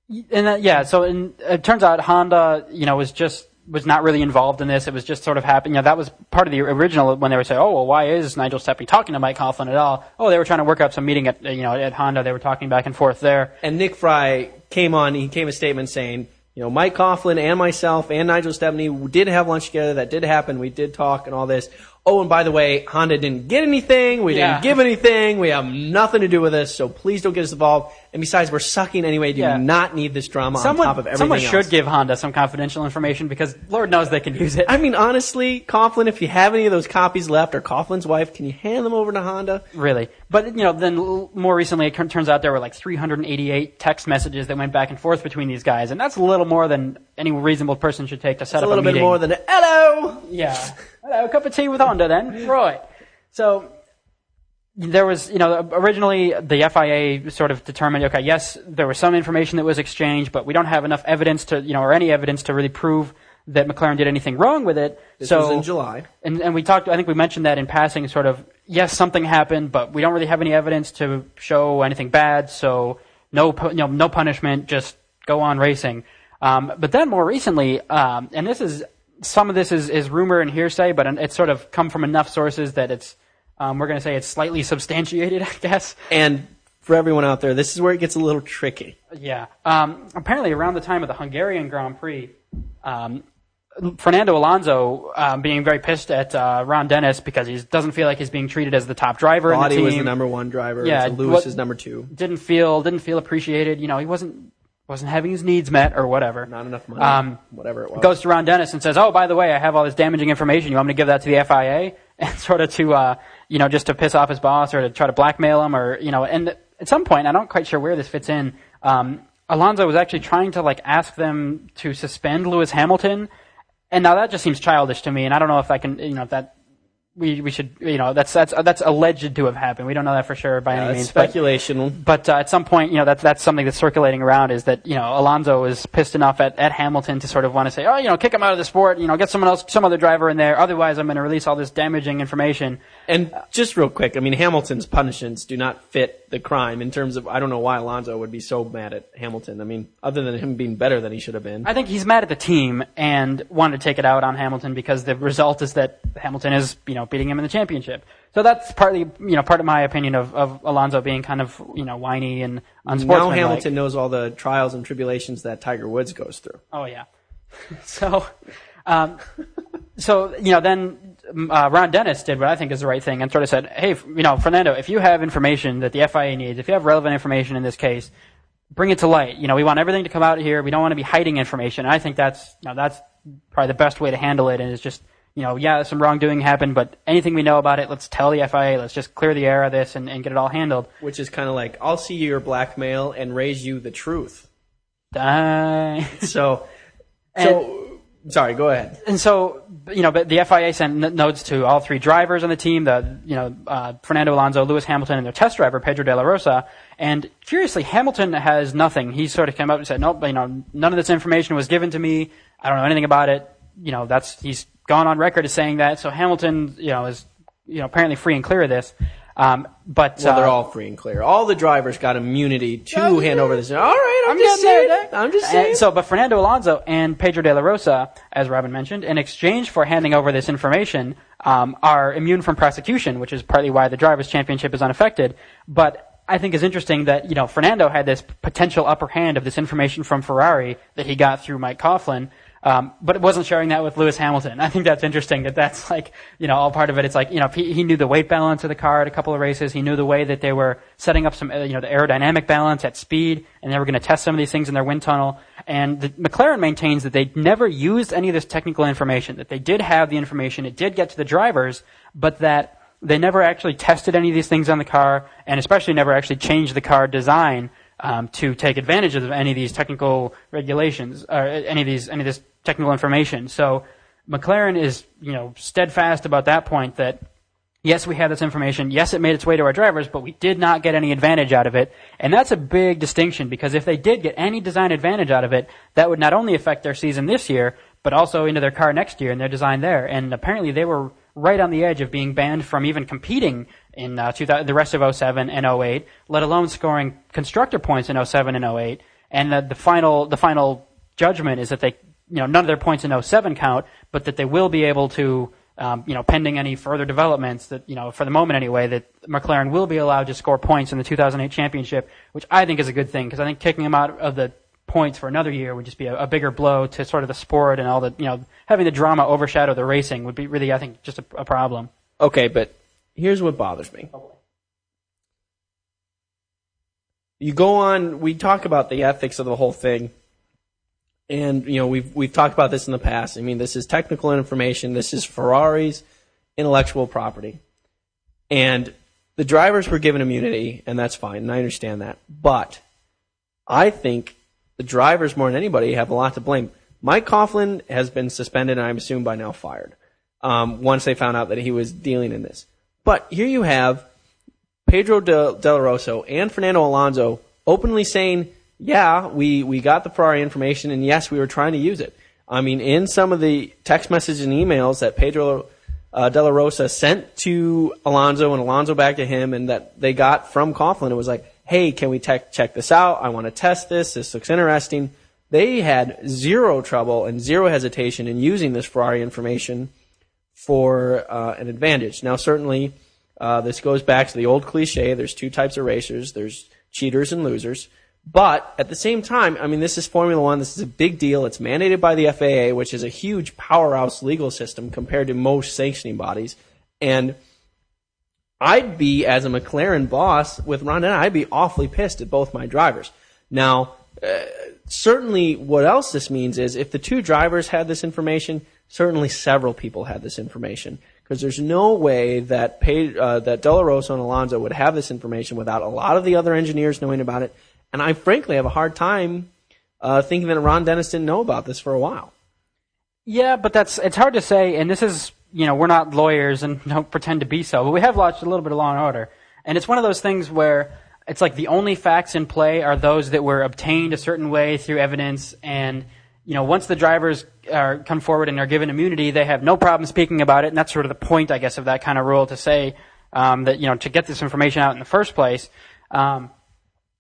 S2: And that, yeah, so in, it turns out Honda, you know, was just was not really involved in this. It was just sort of happening. You know, that was part of the original when they were saying, "Oh, well, why is Nigel Stepney talking to Mike Coughlan at all?" Oh, they were trying to work out some meeting at you know at Honda. They were talking back and forth there.
S1: And Nick Fry came on. He came a statement saying, you know, Mike Coughlan and myself and Nigel Stepney did have lunch together. That did happen. We did talk and all this. Oh, and by the way, Honda didn't get anything. We
S2: Yeah.
S1: didn't give anything. We have nothing to do with this. So please don't get us involved. And besides, we're sucking anyway. Do
S2: Yeah.
S1: not need this drama
S2: Someone,
S1: on top of everything
S2: someone
S1: else.
S2: should give Honda some confidential information because Lord knows they can use it.
S1: I mean, honestly, Coughlan, if you have any of those copies left, or Coughlan's wife, can you hand them over to Honda?
S2: Really. But, you know, then l- more recently, it turns out there were like 388 text messages that went back and forth between these guys, and that's a little more than any reasonable person should take to set
S1: a
S2: up
S1: little bit
S2: meeting.
S1: more than a, hello.
S2: Yeah. [LAUGHS] Hello, a cup of tea with Honda then. Right. So there was, you know, originally the FIA sort of determined, okay, yes, there was some information that was exchanged, but we don't have enough evidence to, you know, or any evidence to really prove that McLaren did anything wrong with it.
S1: This
S2: so
S1: was in July.
S2: and, and we talked, I think we mentioned that in passing, sort of, yes, something happened, but we don't really have any evidence to show anything bad, so no, you know, no punishment, just go on racing. Um, but then more recently, um, and this is, some of this is, is rumor and hearsay, but it's sort of come from enough sources that it's, um, we're going to say it's slightly substantiated, [LAUGHS] I guess.
S1: And for everyone out there, this is where it gets a little tricky.
S2: Yeah. Um, apparently, around the time of the Hungarian Grand Prix, um, Fernando Alonso um, being very pissed at uh, Ron Dennis because he doesn't feel like he's being treated as the top driver in the
S1: Body
S2: team.
S1: was the number one driver.
S2: Yeah,
S1: Lewis
S2: what-
S1: is number two.
S2: Didn't feel didn't feel appreciated. You know, he wasn't wasn't having his needs met or whatever.
S1: Not enough money.
S2: Um,
S1: whatever it was.
S2: goes to Ron Dennis and says, "Oh, by the way, I have all this damaging information. You want me to give that to the FIA?" [LAUGHS] And sort of to, uh, you know, just to piss off his boss or to try to blackmail him or, you know, and at some point, I'm not quite sure where this fits in. Um, Alonso was actually trying to like ask them to suspend Lewis Hamilton, and now that just seems childish to me. And I don't know if I can, you know, if that we we should, you know, that's that's that's alleged to have happened. We don't know that for sure by
S1: Yeah,
S2: any means. but-
S1: speculation.
S2: but uh, at some point, you know, that's that's something that's circulating around is that you know Alonso is pissed enough at, at Hamilton to sort of want to say, oh, you know, kick him out of the sport, you know, get someone else, some other driver in there. Otherwise, I'm going to release all this damaging information.
S1: And just real quick, I mean, Hamilton's punishments do not fit the crime in terms of, I don't know why Alonso would be so mad at Hamilton. I mean, other than him being better than he should have been.
S2: I think he's mad at the team and wanted to take it out on Hamilton because the result is that Hamilton is, you know, beating him in the championship. So that's partly, you know, part of my opinion of, of Alonso being kind of, you know, whiny and unsportsmanlike. now.
S1: Hamilton knows all the trials and tribulations that Tiger Woods goes through.
S2: Oh yeah. [LAUGHS] so, um, so you know, then uh, Ron Dennis did what I think is the right thing and sort of said, "Hey, you know, Fernando, if you have information that the FIA needs, if you have relevant information in this case, bring it to light. You know, we want everything to come out here. We don't want to be hiding information. And I think that's, you know, that's probably the best way to handle it. And is just, you know, yeah, some wrongdoing happened, but anything we know about it, let's tell the FIA. Let's just clear the air of this and, and get it all handled.
S1: Which is kind of like, I'll see your blackmail and raise you the truth.
S2: Uh,
S1: So,
S2: And-
S1: so Sorry, go ahead.
S2: And so, you know, but the FIA sent notes to all three drivers on the team, the, you know, uh, Fernando Alonso, Lewis Hamilton, and their test driver, Pedro de la Rosa. And curiously, Hamilton has nothing. He sort of came up and said, nope, you know, none of this information was given to me. I don't know anything about it. You know, that's, he's gone on record as saying that. So Hamilton, you know, is, you know, apparently free and clear of this. Um, but,
S1: Well, they're
S2: uh,
S1: all free and clear. All the drivers got immunity to
S2: Yeah,
S1: hand over this. All right, I'm,
S2: I'm
S1: just saying.
S2: there.
S1: I'm just
S2: And
S1: saying.
S2: so, but Fernando Alonso and Pedro de la Rosa, as Robin mentioned, in exchange for handing over this information, um, are immune from prosecution, which is partly why the drivers' championship is unaffected. But I think is interesting that you know Fernando had this potential upper hand of this information from Ferrari that he got through Mike Coughlan. Um, but it wasn't sharing that with Lewis Hamilton. I think that's interesting that that's like, you know, all part of it. It's like, you know, he, he knew the weight balance of the car at a couple of races. He knew the way that they were setting up some, uh, you know, the aerodynamic balance at speed, and they were going to test some of these things in their wind tunnel. And the, McLaren maintains that they never used any of this technical information, that they did have the information, it did get to the drivers, but that they never actually tested any of these things on the car, and especially never actually changed the car design um, to take advantage of any of these technical regulations or any of these any of this technical information. So McLaren is you know steadfast about that point that yes, we have this information. Yes, it made its way to our drivers, but we did not get any advantage out of it. And that's a big distinction because if they did get any design advantage out of it, that would not only affect their season this year, but also into their car next year and their design there. And apparently they were right on the edge of being banned from even competing in uh, 2000, the rest of 07 and 08, let alone scoring constructor points in 07 and 08. And the, the final, the final judgment is that they, you know, none of their points in 07 count, but that they will be able to, um, you know, pending any further developments that, you know, for the moment anyway, that McLaren will be allowed to score points in the 2008 championship, which I think is a good thing because I think kicking them out of the points for another year would just be a, a bigger blow to sort of the sport and all the, you know, having the drama overshadow the racing would be really, I think, just a, a problem.
S1: Okay, but here's what bothers me. You go on. We talk about the ethics of the whole thing, and you know we've we've talked about this in the past. I mean, this is technical information. This is Ferrari's intellectual property, and the drivers were given immunity, and that's fine, and I understand that. But I think the drivers more than anybody have a lot to blame. Mike Coughlan has been suspended, and I'm assumed by now fired. Um, once they found out that he was dealing in this, but here you have Pedro de, Del Rosso and Fernando Alonso openly saying, "Yeah, we we got the Ferrari information, and yes, we were trying to use it." I mean, in some of the text messages and emails that Pedro uh, De La Rosa sent to Alonso and Alonso back to him, and that they got from Coughlan, it was like, "Hey, can we tech check this out? I want to test this. This looks interesting." They had zero trouble and zero hesitation in using this Ferrari information for uh, an advantage. Now, certainly, uh, this goes back to the old cliche. There's two types of racers. There's cheaters and losers. But at the same time, I mean, this is Formula One. This is a big deal. It's mandated by the FIA, which is a huge powerhouse legal system compared to most sanctioning bodies. And I'd be, as a McLaren boss with Ron Dennis, I'd be awfully pissed at both my drivers. Now, uh, certainly what else this means is if the two drivers had this information, certainly several people had this information. Because there's no way that Pe- uh, that De La Rosa and Alonso would have this information without a lot of the other engineers knowing about it. And I frankly have a hard time uh, thinking that Ron Dennis didn't know about this for a while.
S2: Yeah, but that's it's hard to say. And this is you know we're not lawyers and [LAUGHS] don't pretend to be so, but we have watched a little bit of Law and Order, and it's one of those things where it's like the only facts in play are those that were obtained a certain way through evidence, and you know once the drivers are come forward and are given immunity, they have no problem speaking about it, and that's sort of the point, I guess, of that kind of rule to say um, that you know to get this information out in the first place. Um,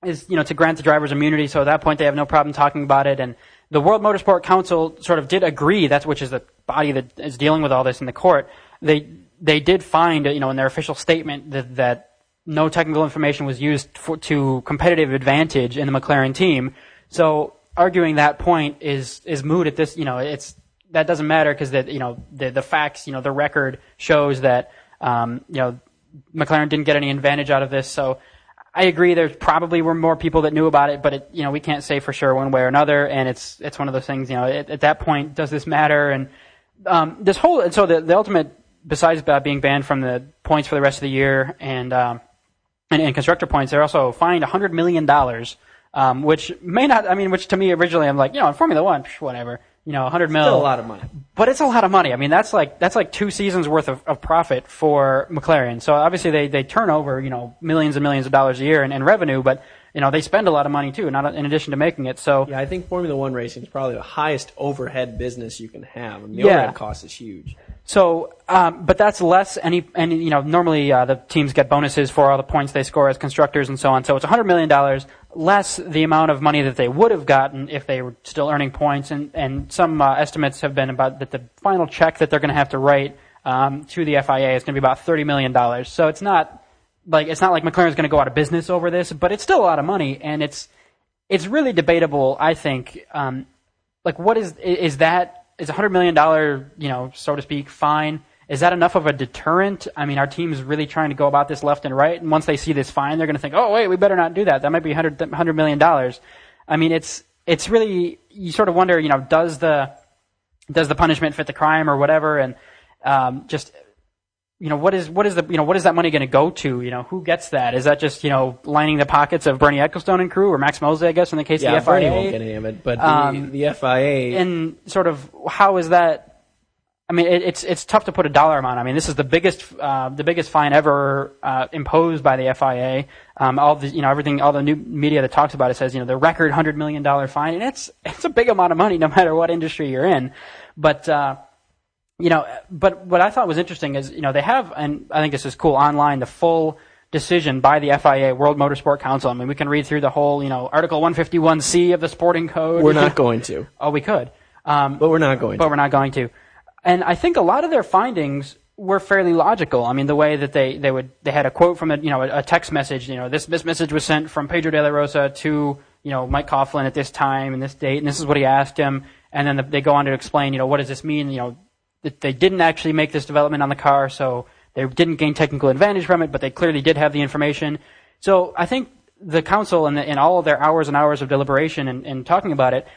S2: is you know to grant the drivers immunity. So at that point, they have no problem talking about it. And the World Motorsport Council sort of did agree. That's which is the body that is dealing with all this in the court. They they did find you know in their official statement that that no technical information was used for, to competitive advantage in the McLaren team. So arguing that point is is moot at this. You know it's that doesn't matter because that you know the the facts you know the record shows that um, you know McLaren didn't get any advantage out of this. So I agree. There probably were more people that knew about it, but it, you know we can't say for sure one way or another. And it's it's one of those things. You know, at, at that point, does this matter? And um, this whole and so the, the ultimate, besides being banned from the points for the rest of the year and um, and, and constructor points, they're also fined hundred million dollars, um, which may not. I mean, which to me originally I'm like, you know, in Formula One, psh, whatever. you know, 100 mil.
S1: Still a lot of money.
S2: But it's a lot of money. I mean, that's like that's like two seasons worth of, of profit for McLaren. So obviously they, they turn over you know millions and millions of dollars a year in, in revenue, but you know they spend a lot of money too, not in addition to making it. So
S1: Yeah, I think Formula One racing is probably the highest overhead business you can have. I mean, the
S2: Yeah.
S1: overhead cost is huge.
S2: So, um, but that's less any, any you know, normally uh, the teams get bonuses for all the points they score as constructors and so on. So it's $100 million less the amount of money that they would have gotten if they were still earning points. And, and some uh, estimates have been about that the final check that they're going to have to write um, to the FIA is going to be about $30 million. So it's not like, it's not like McLaren's going to go out of business over this, but it's still a lot of money. And it's, it's really debatable, I think, um, like what is is that is a hundred million dollar you know so to speak fine. Is that enough of a deterrent? I mean our team's really trying to go about this left and right. And once they see this fine they're going to think oh wait we better not do that. That might be 100, 100 million dollars. I mean it's it's really you sort of wonder you know does the does the punishment fit the crime or whatever? And um, just you know what is what is the you know what is that money going to go to you know who gets that is that just you know lining the pockets of Bernie Ecclestone and crew or Max Mosley I guess in the case
S1: Yeah,
S2: of the
S1: Bernie
S2: FIA
S1: won't get any of it, but the,
S2: Um,
S1: the FIA.
S2: and sort of how is that? I mean, it, it's it's tough to put a dollar amount. I mean, this is the biggest uh, the biggest fine ever uh, imposed by the FIA. Um, all the you know everything, all the new media that talks about it says you know the record hundred million dollar fine, and it's it's a big amount of money no matter what industry you're in. But uh, you know, but what I thought was interesting is you know they have, and I think this is cool online, the full decision by the FIA, World Motorsport Council. I mean, we can read through the whole you know Article 151C of the Sporting Code.
S1: we're not going to,
S2: Oh, we could. Um,
S1: but we're not going
S2: but
S1: to.
S2: we're not going to. And I think a lot of their findings were fairly logical. I mean, the way that they, they would they had a quote from a you know a, a text message. You know, this this message was sent from Pedro de la Rosa to you know Mike Coughlan at this time and this date, and this is what he asked him. And then the, they go on to explain, you know, what does this mean? You know, that they didn't actually make this development on the car, so they didn't gain technical advantage from it, but they clearly did have the information. So I think the council and, the, and all of their hours and hours of deliberation and, and talking about it,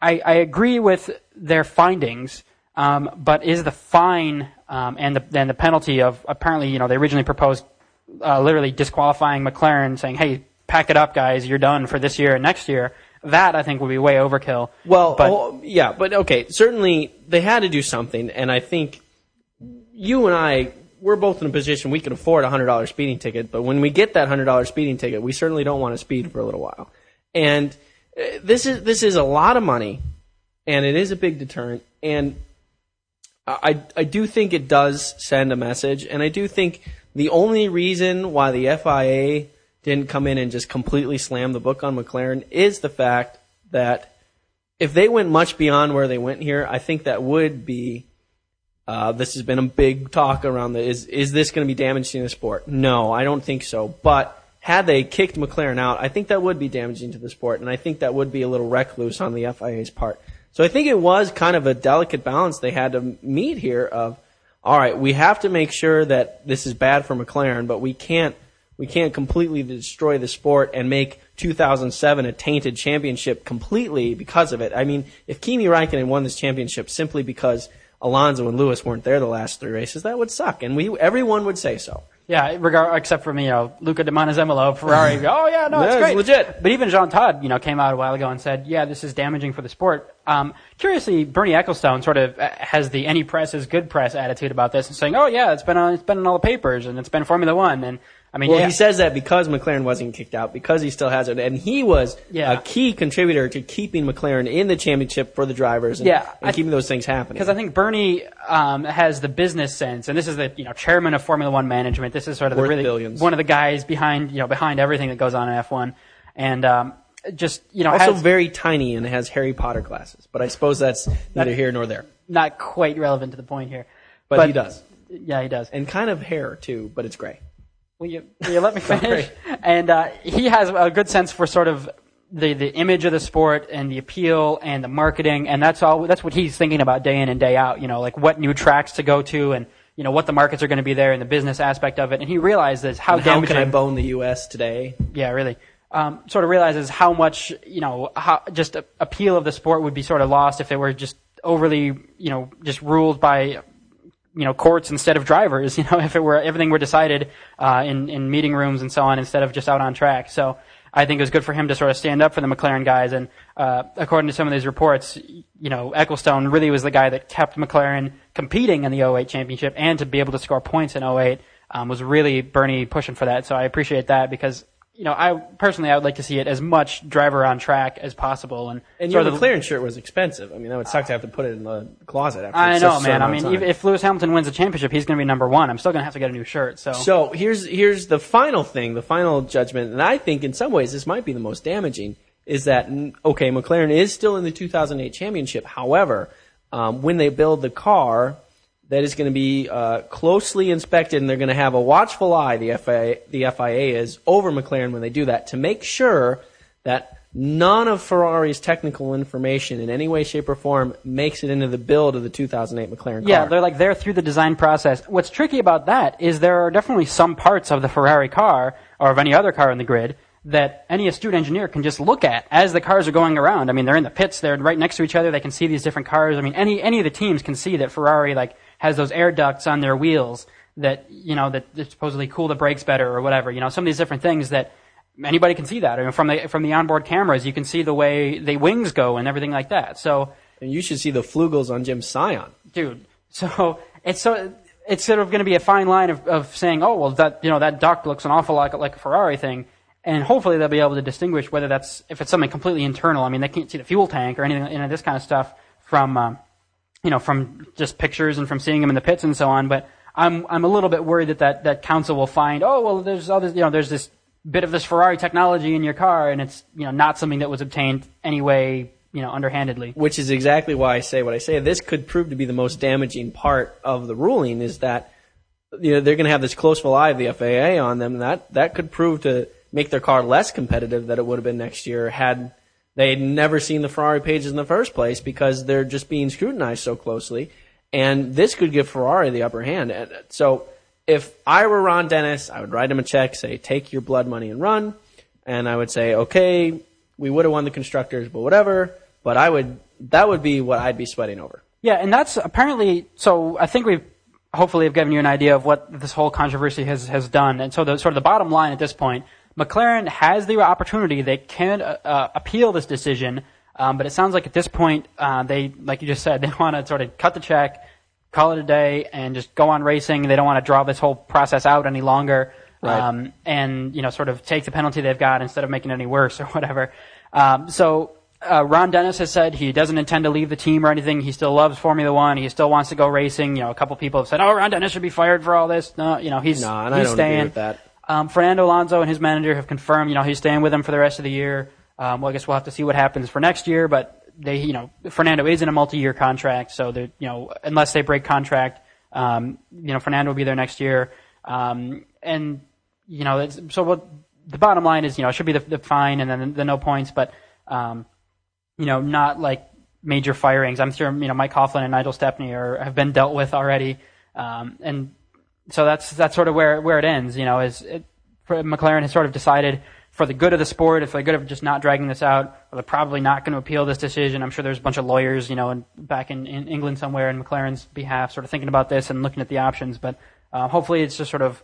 S2: I, I agree with their findings, um, but is the fine um, and the and the penalty of apparently you know they originally proposed uh, literally disqualifying McLaren, saying hey pack it up guys you're done for this year and next year. That I think would be way overkill.
S1: Well,
S2: but
S1: oh, yeah, but okay. Certainly, they had to do something, and I think you and I, we're both in a position we can afford a hundred dollar speeding ticket. But when we get that hundred dollar speeding ticket, we certainly don't want to speed for a little while. And uh, this is this is a lot of money, and it is a big deterrent. And I I do think it does send a message, and I do think the only reason why the FIA didn't come in and just completely slam the book on McLaren is the fact that if they went much beyond where they went here, I think that would be. Uh, this has been a big talk around the is is this going to be damaging the sport? No, I don't think so. But had they kicked McLaren out, I think that would be damaging to the sport, and I think that would be a little recluse on the FIA's part. So I think it was kind of a delicate balance they had to meet here. Of all right, we have to make sure that this is bad for McLaren, but we can't we can't completely destroy the sport and make 2007 a tainted championship completely because of it. I mean, if Kimi Raikkonen won this championship simply because Alonso and Lewis weren't there the last three races, that would suck, and we everyone would say so.
S2: Yeah, regard, except for me, you know, Luca de Montezemolo, [LAUGHS] Ferrari. oh yeah, no, it's
S1: Yeah, it's
S2: great,
S1: legit.
S2: But even Jean Todt, you know, came out a while ago and said, yeah, this is damaging for the sport. Um, curiously, Bernie Ecclestone sort of uh, has the any press is good press attitude about this, and saying, oh yeah, it's been on, it's been in all the papers, and it's been Formula One, and I mean,
S1: Well,
S2: yeah,
S1: he says that because McLaren wasn't kicked out, because he still has it, and he was
S2: Yeah.
S1: a key contributor to keeping McLaren in the championship for the drivers, and,
S2: Yeah,
S1: and
S2: I-
S1: keeping those things happening.
S2: because I think Bernie um, has the business sense, and this is the you know chairman of Formula One management. This is sort of the really
S1: billions.
S2: one of the guys behind you know behind everything that goes on in F1, and um, just you know
S1: also
S2: has,
S1: very tiny and has Harry Potter glasses, but I suppose that's neither here nor there.
S2: not quite relevant to the point here.
S1: But, he does,
S2: Yeah, he does.
S1: and kind of hair too, but it's gray.
S2: Will you, will you let me [LAUGHS] finish? and uh, he has a good sense for sort of the, the image of the sport and the appeal and the marketing, and that's all. That's what he's thinking about day in and day out. You know, like what new tracks to go to, and you know what the markets are going to be there, and the business aspect of it. And he realizes how
S1: How
S2: damaging.
S1: can I bone the U.S. today?
S2: yeah, really. Um, sort of realizes how much you know, how just appeal of the sport would be sort of lost if it were just overly, you know, just ruled by you know courts instead of drivers. [LAUGHS] You know, if it were everything were decided uh, in in meeting rooms and so on instead of just out on track. So I think it was good for him to sort of stand up for the McLaren guys. And uh, according to some of these reports, you know, Ecclestone really was the guy that kept McLaren competing in the 08 championship and to be able to score points in 08 um, was really Bernie pushing for that. So I appreciate that because you know, I personally I would like to see it as much driver on track as possible. And
S1: And your
S2: sort of the-
S1: McLaren shirt was expensive. I mean, that would suck to have to put it in the closet after
S2: I know, man. I mean, if, if Lewis Hamilton wins the championship, he's going to be number one. I'm still going to have to get a new shirt. So,
S1: So here's here's the final thing, the final judgment, and I think in some ways this might be the most damaging. Is that okay? McLaren is still in the 2008 championship. However, um, when they build the car, that is going to be uh, closely inspected, and they're going to have a watchful eye. The FIA, the FIA is over McLaren when they do that to make sure that none of Ferrari's technical information in any way, shape, or form makes it into the build of the 2008 McLaren car.
S2: yeah, they're like there through the design process. What's tricky about that is there are definitely some parts of the Ferrari car or of any other car in the grid that any astute engineer can just look at as the cars are going around. I mean, they're in the pits, they're right next to each other, they can see these different cars. I mean, any any of the teams can see that Ferrari like has those air ducts on their wheels that you know that, supposedly cool the brakes better or whatever. You know, some of these different things that anybody can see that. I mean, from the from the onboard cameras, you can see the way the wings go and everything like that. So
S1: and you should see the flugels on Jim Scion.
S2: dude. So it's so it's sort of going to be a fine line of, of saying, oh well, that you know that duct looks an awful lot like a Ferrari thing, and hopefully they'll be able to distinguish whether that's if it's something completely internal. I mean, they can't see the fuel tank or anything, you know, this kind of stuff from um, you know from just pictures and from seeing them in the pits and so on. But I'm I'm a little bit worried that that, that council will find, oh well, there's all this, you know, there's this bit of this Ferrari technology in your car, and it's you know not something that was obtained anyway, you know, underhandedly.
S1: which is exactly why I say what I say. This could prove to be the most damaging part of the ruling is that you know they're going to have this closeful eye of the FIA on them. And that that could prove to make their car less competitive than it would have been next year had they had never seen the Ferrari pages in the first place because they're just being scrutinized so closely. And this could give Ferrari the upper hand. And uh, so if I were Ron Dennis, I would write him a check, say, take your blood money and run. And I would say, okay, we would have won the constructors, but whatever. But I would, that would be what I'd be sweating over.
S2: Yeah, and that's apparently so. I think we've hopefully have given you an idea of what this whole controversy has has done. And so, the sort of the bottom line at this point, McLaren has the opportunity; they can uh, uh, appeal this decision. Um, but it sounds like at this point, uh, they, like you just said, [LAUGHS] they want to sort of cut the check, call it a day, and just go on racing. They don't want to draw this whole process out any longer.
S1: Right.
S2: Um, and you know, sort of take the penalty they've got instead of making it any worse [LAUGHS] or whatever. Um, so uh, Ron Dennis has said he doesn't intend to leave the team or anything. He still loves Formula One. He still wants to go racing. You know, a couple people have said, "Oh, Ron Dennis should be fired for all this." No, you know, he's
S1: No, and
S2: he's
S1: I don't
S2: staying.
S1: agree with that.
S2: Um, Fernando Alonso and his manager have confirmed, you know, he's staying with them for the rest of the year. Um, well, I guess we'll have to see what happens for next year, but they, you know, Fernando is in a multi-year contract, so they're, you know, unless they break contract, um, you know, Fernando will be there next year. Um, and, you know, it's, so what, the bottom line is, you know, it should be the, the fine and then the, the no points, but, um, you know, not like major firings. I'm sure, you know, Mike Coughlan and Nigel Stepney are, have been dealt with already. Um, and so that's, that's sort of where, where it ends, you know, is it, McLaren has sort of decided for the good of the sport, if the good of just not dragging this out, they're probably not going to appeal this decision. I'm sure there's a bunch of lawyers, you know, in, back in, in England somewhere in McLaren's behalf, sort of thinking about this and looking at the options. But uh, hopefully, it's just sort of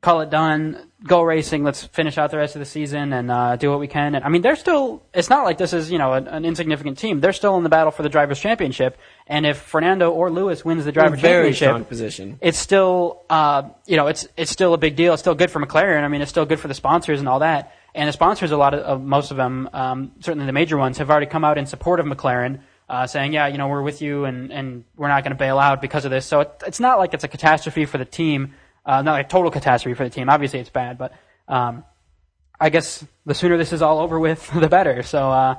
S2: call it done, go racing. Let's finish out the rest of the season and uh, do what we can. And I mean, they're still. It's not like this is you know an, an insignificant team. They're still in the battle for the drivers' championship. And if Fernando or Lewis wins the drivers'
S1: very
S2: championship,
S1: strong position.
S2: it's still uh, you know it's it's still a big deal. It's still good for McLaren. I mean, it's still good for the sponsors and all that. And the sponsors, a lot of, of most of them, um, certainly the major ones, have already come out in support of McLaren, uh, saying, "Yeah, you know, we're with you, and and we're not going to bail out because of this." So it, it's not like it's a catastrophe for the team, uh, not a total catastrophe for the team. Obviously, it's bad, but um, I guess the sooner this is all over with, [LAUGHS] the better. So. Uh,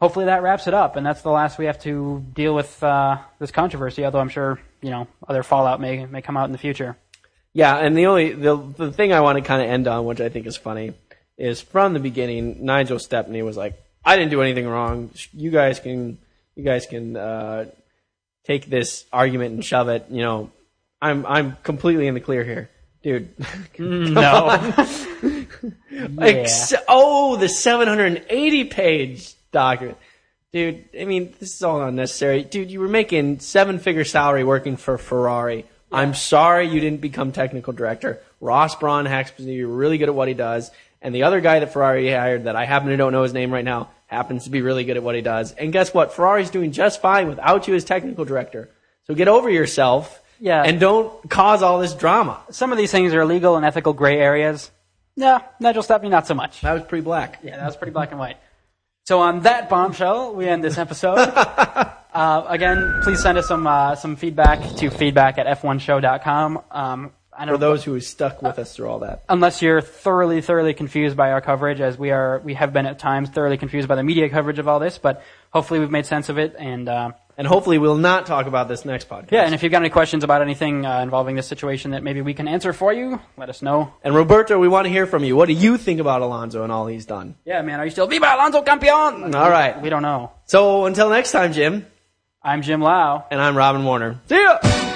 S2: hopefully that wraps it up, and that's the last we have to deal with uh, this controversy. Although I'm sure you know other fallout may may come out in the future.
S1: Yeah, and the only the the thing I want to kind of end on, which I think is funny, is from the beginning, Nigel Stepney was like, "I didn't do anything wrong. You guys can you guys can uh, take this argument and shove it. You know, I'm I'm completely in the clear here, dude. [LAUGHS]
S2: Mm, no. [LAUGHS]
S1: Ex- oh, the 780 page document. Dude, I mean, this is all unnecessary. Dude, you were making seven figure salary working for Ferrari. I'm sorry you didn't become technical director. Ross Brawn Haxby, you're really good at what he does. And the other guy that Ferrari hired that I happen to don't know his name right now happens to be really good at what he does. And guess what? Ferrari's doing just fine without you as technical director. So get over yourself.
S2: Yeah.
S1: And don't cause all this drama.
S2: Some of these things are legal and ethical gray areas. Yeah, Nigel Stepney, not so much.
S1: That was pretty black.
S2: Yeah, that was pretty black and white. So on that bombshell, we end this episode. [LAUGHS] uh, again, please send us some uh, some feedback to feedback at f1show.com. Um, I know
S1: For those who stuck with us through all that.
S2: unless you're thoroughly, thoroughly confused by our coverage, as we are, we have been at times thoroughly confused by the media coverage of all this. But hopefully, we've made sense of it. And uh,
S1: And hopefully we'll not talk about this next podcast.
S2: yeah, and if you've got any questions about anything uh, involving this situation that maybe we can answer for you, let us know.
S1: And Roberto, we want to hear from you. What do you think about Alonso and all he's done?
S2: Yeah, man, are you still Viva Alonso Campeon?
S1: All right.
S2: We don't know.
S1: So until next time, Jim,
S2: I'm Jim Lau.
S1: and I'm Robin Warner. See ya!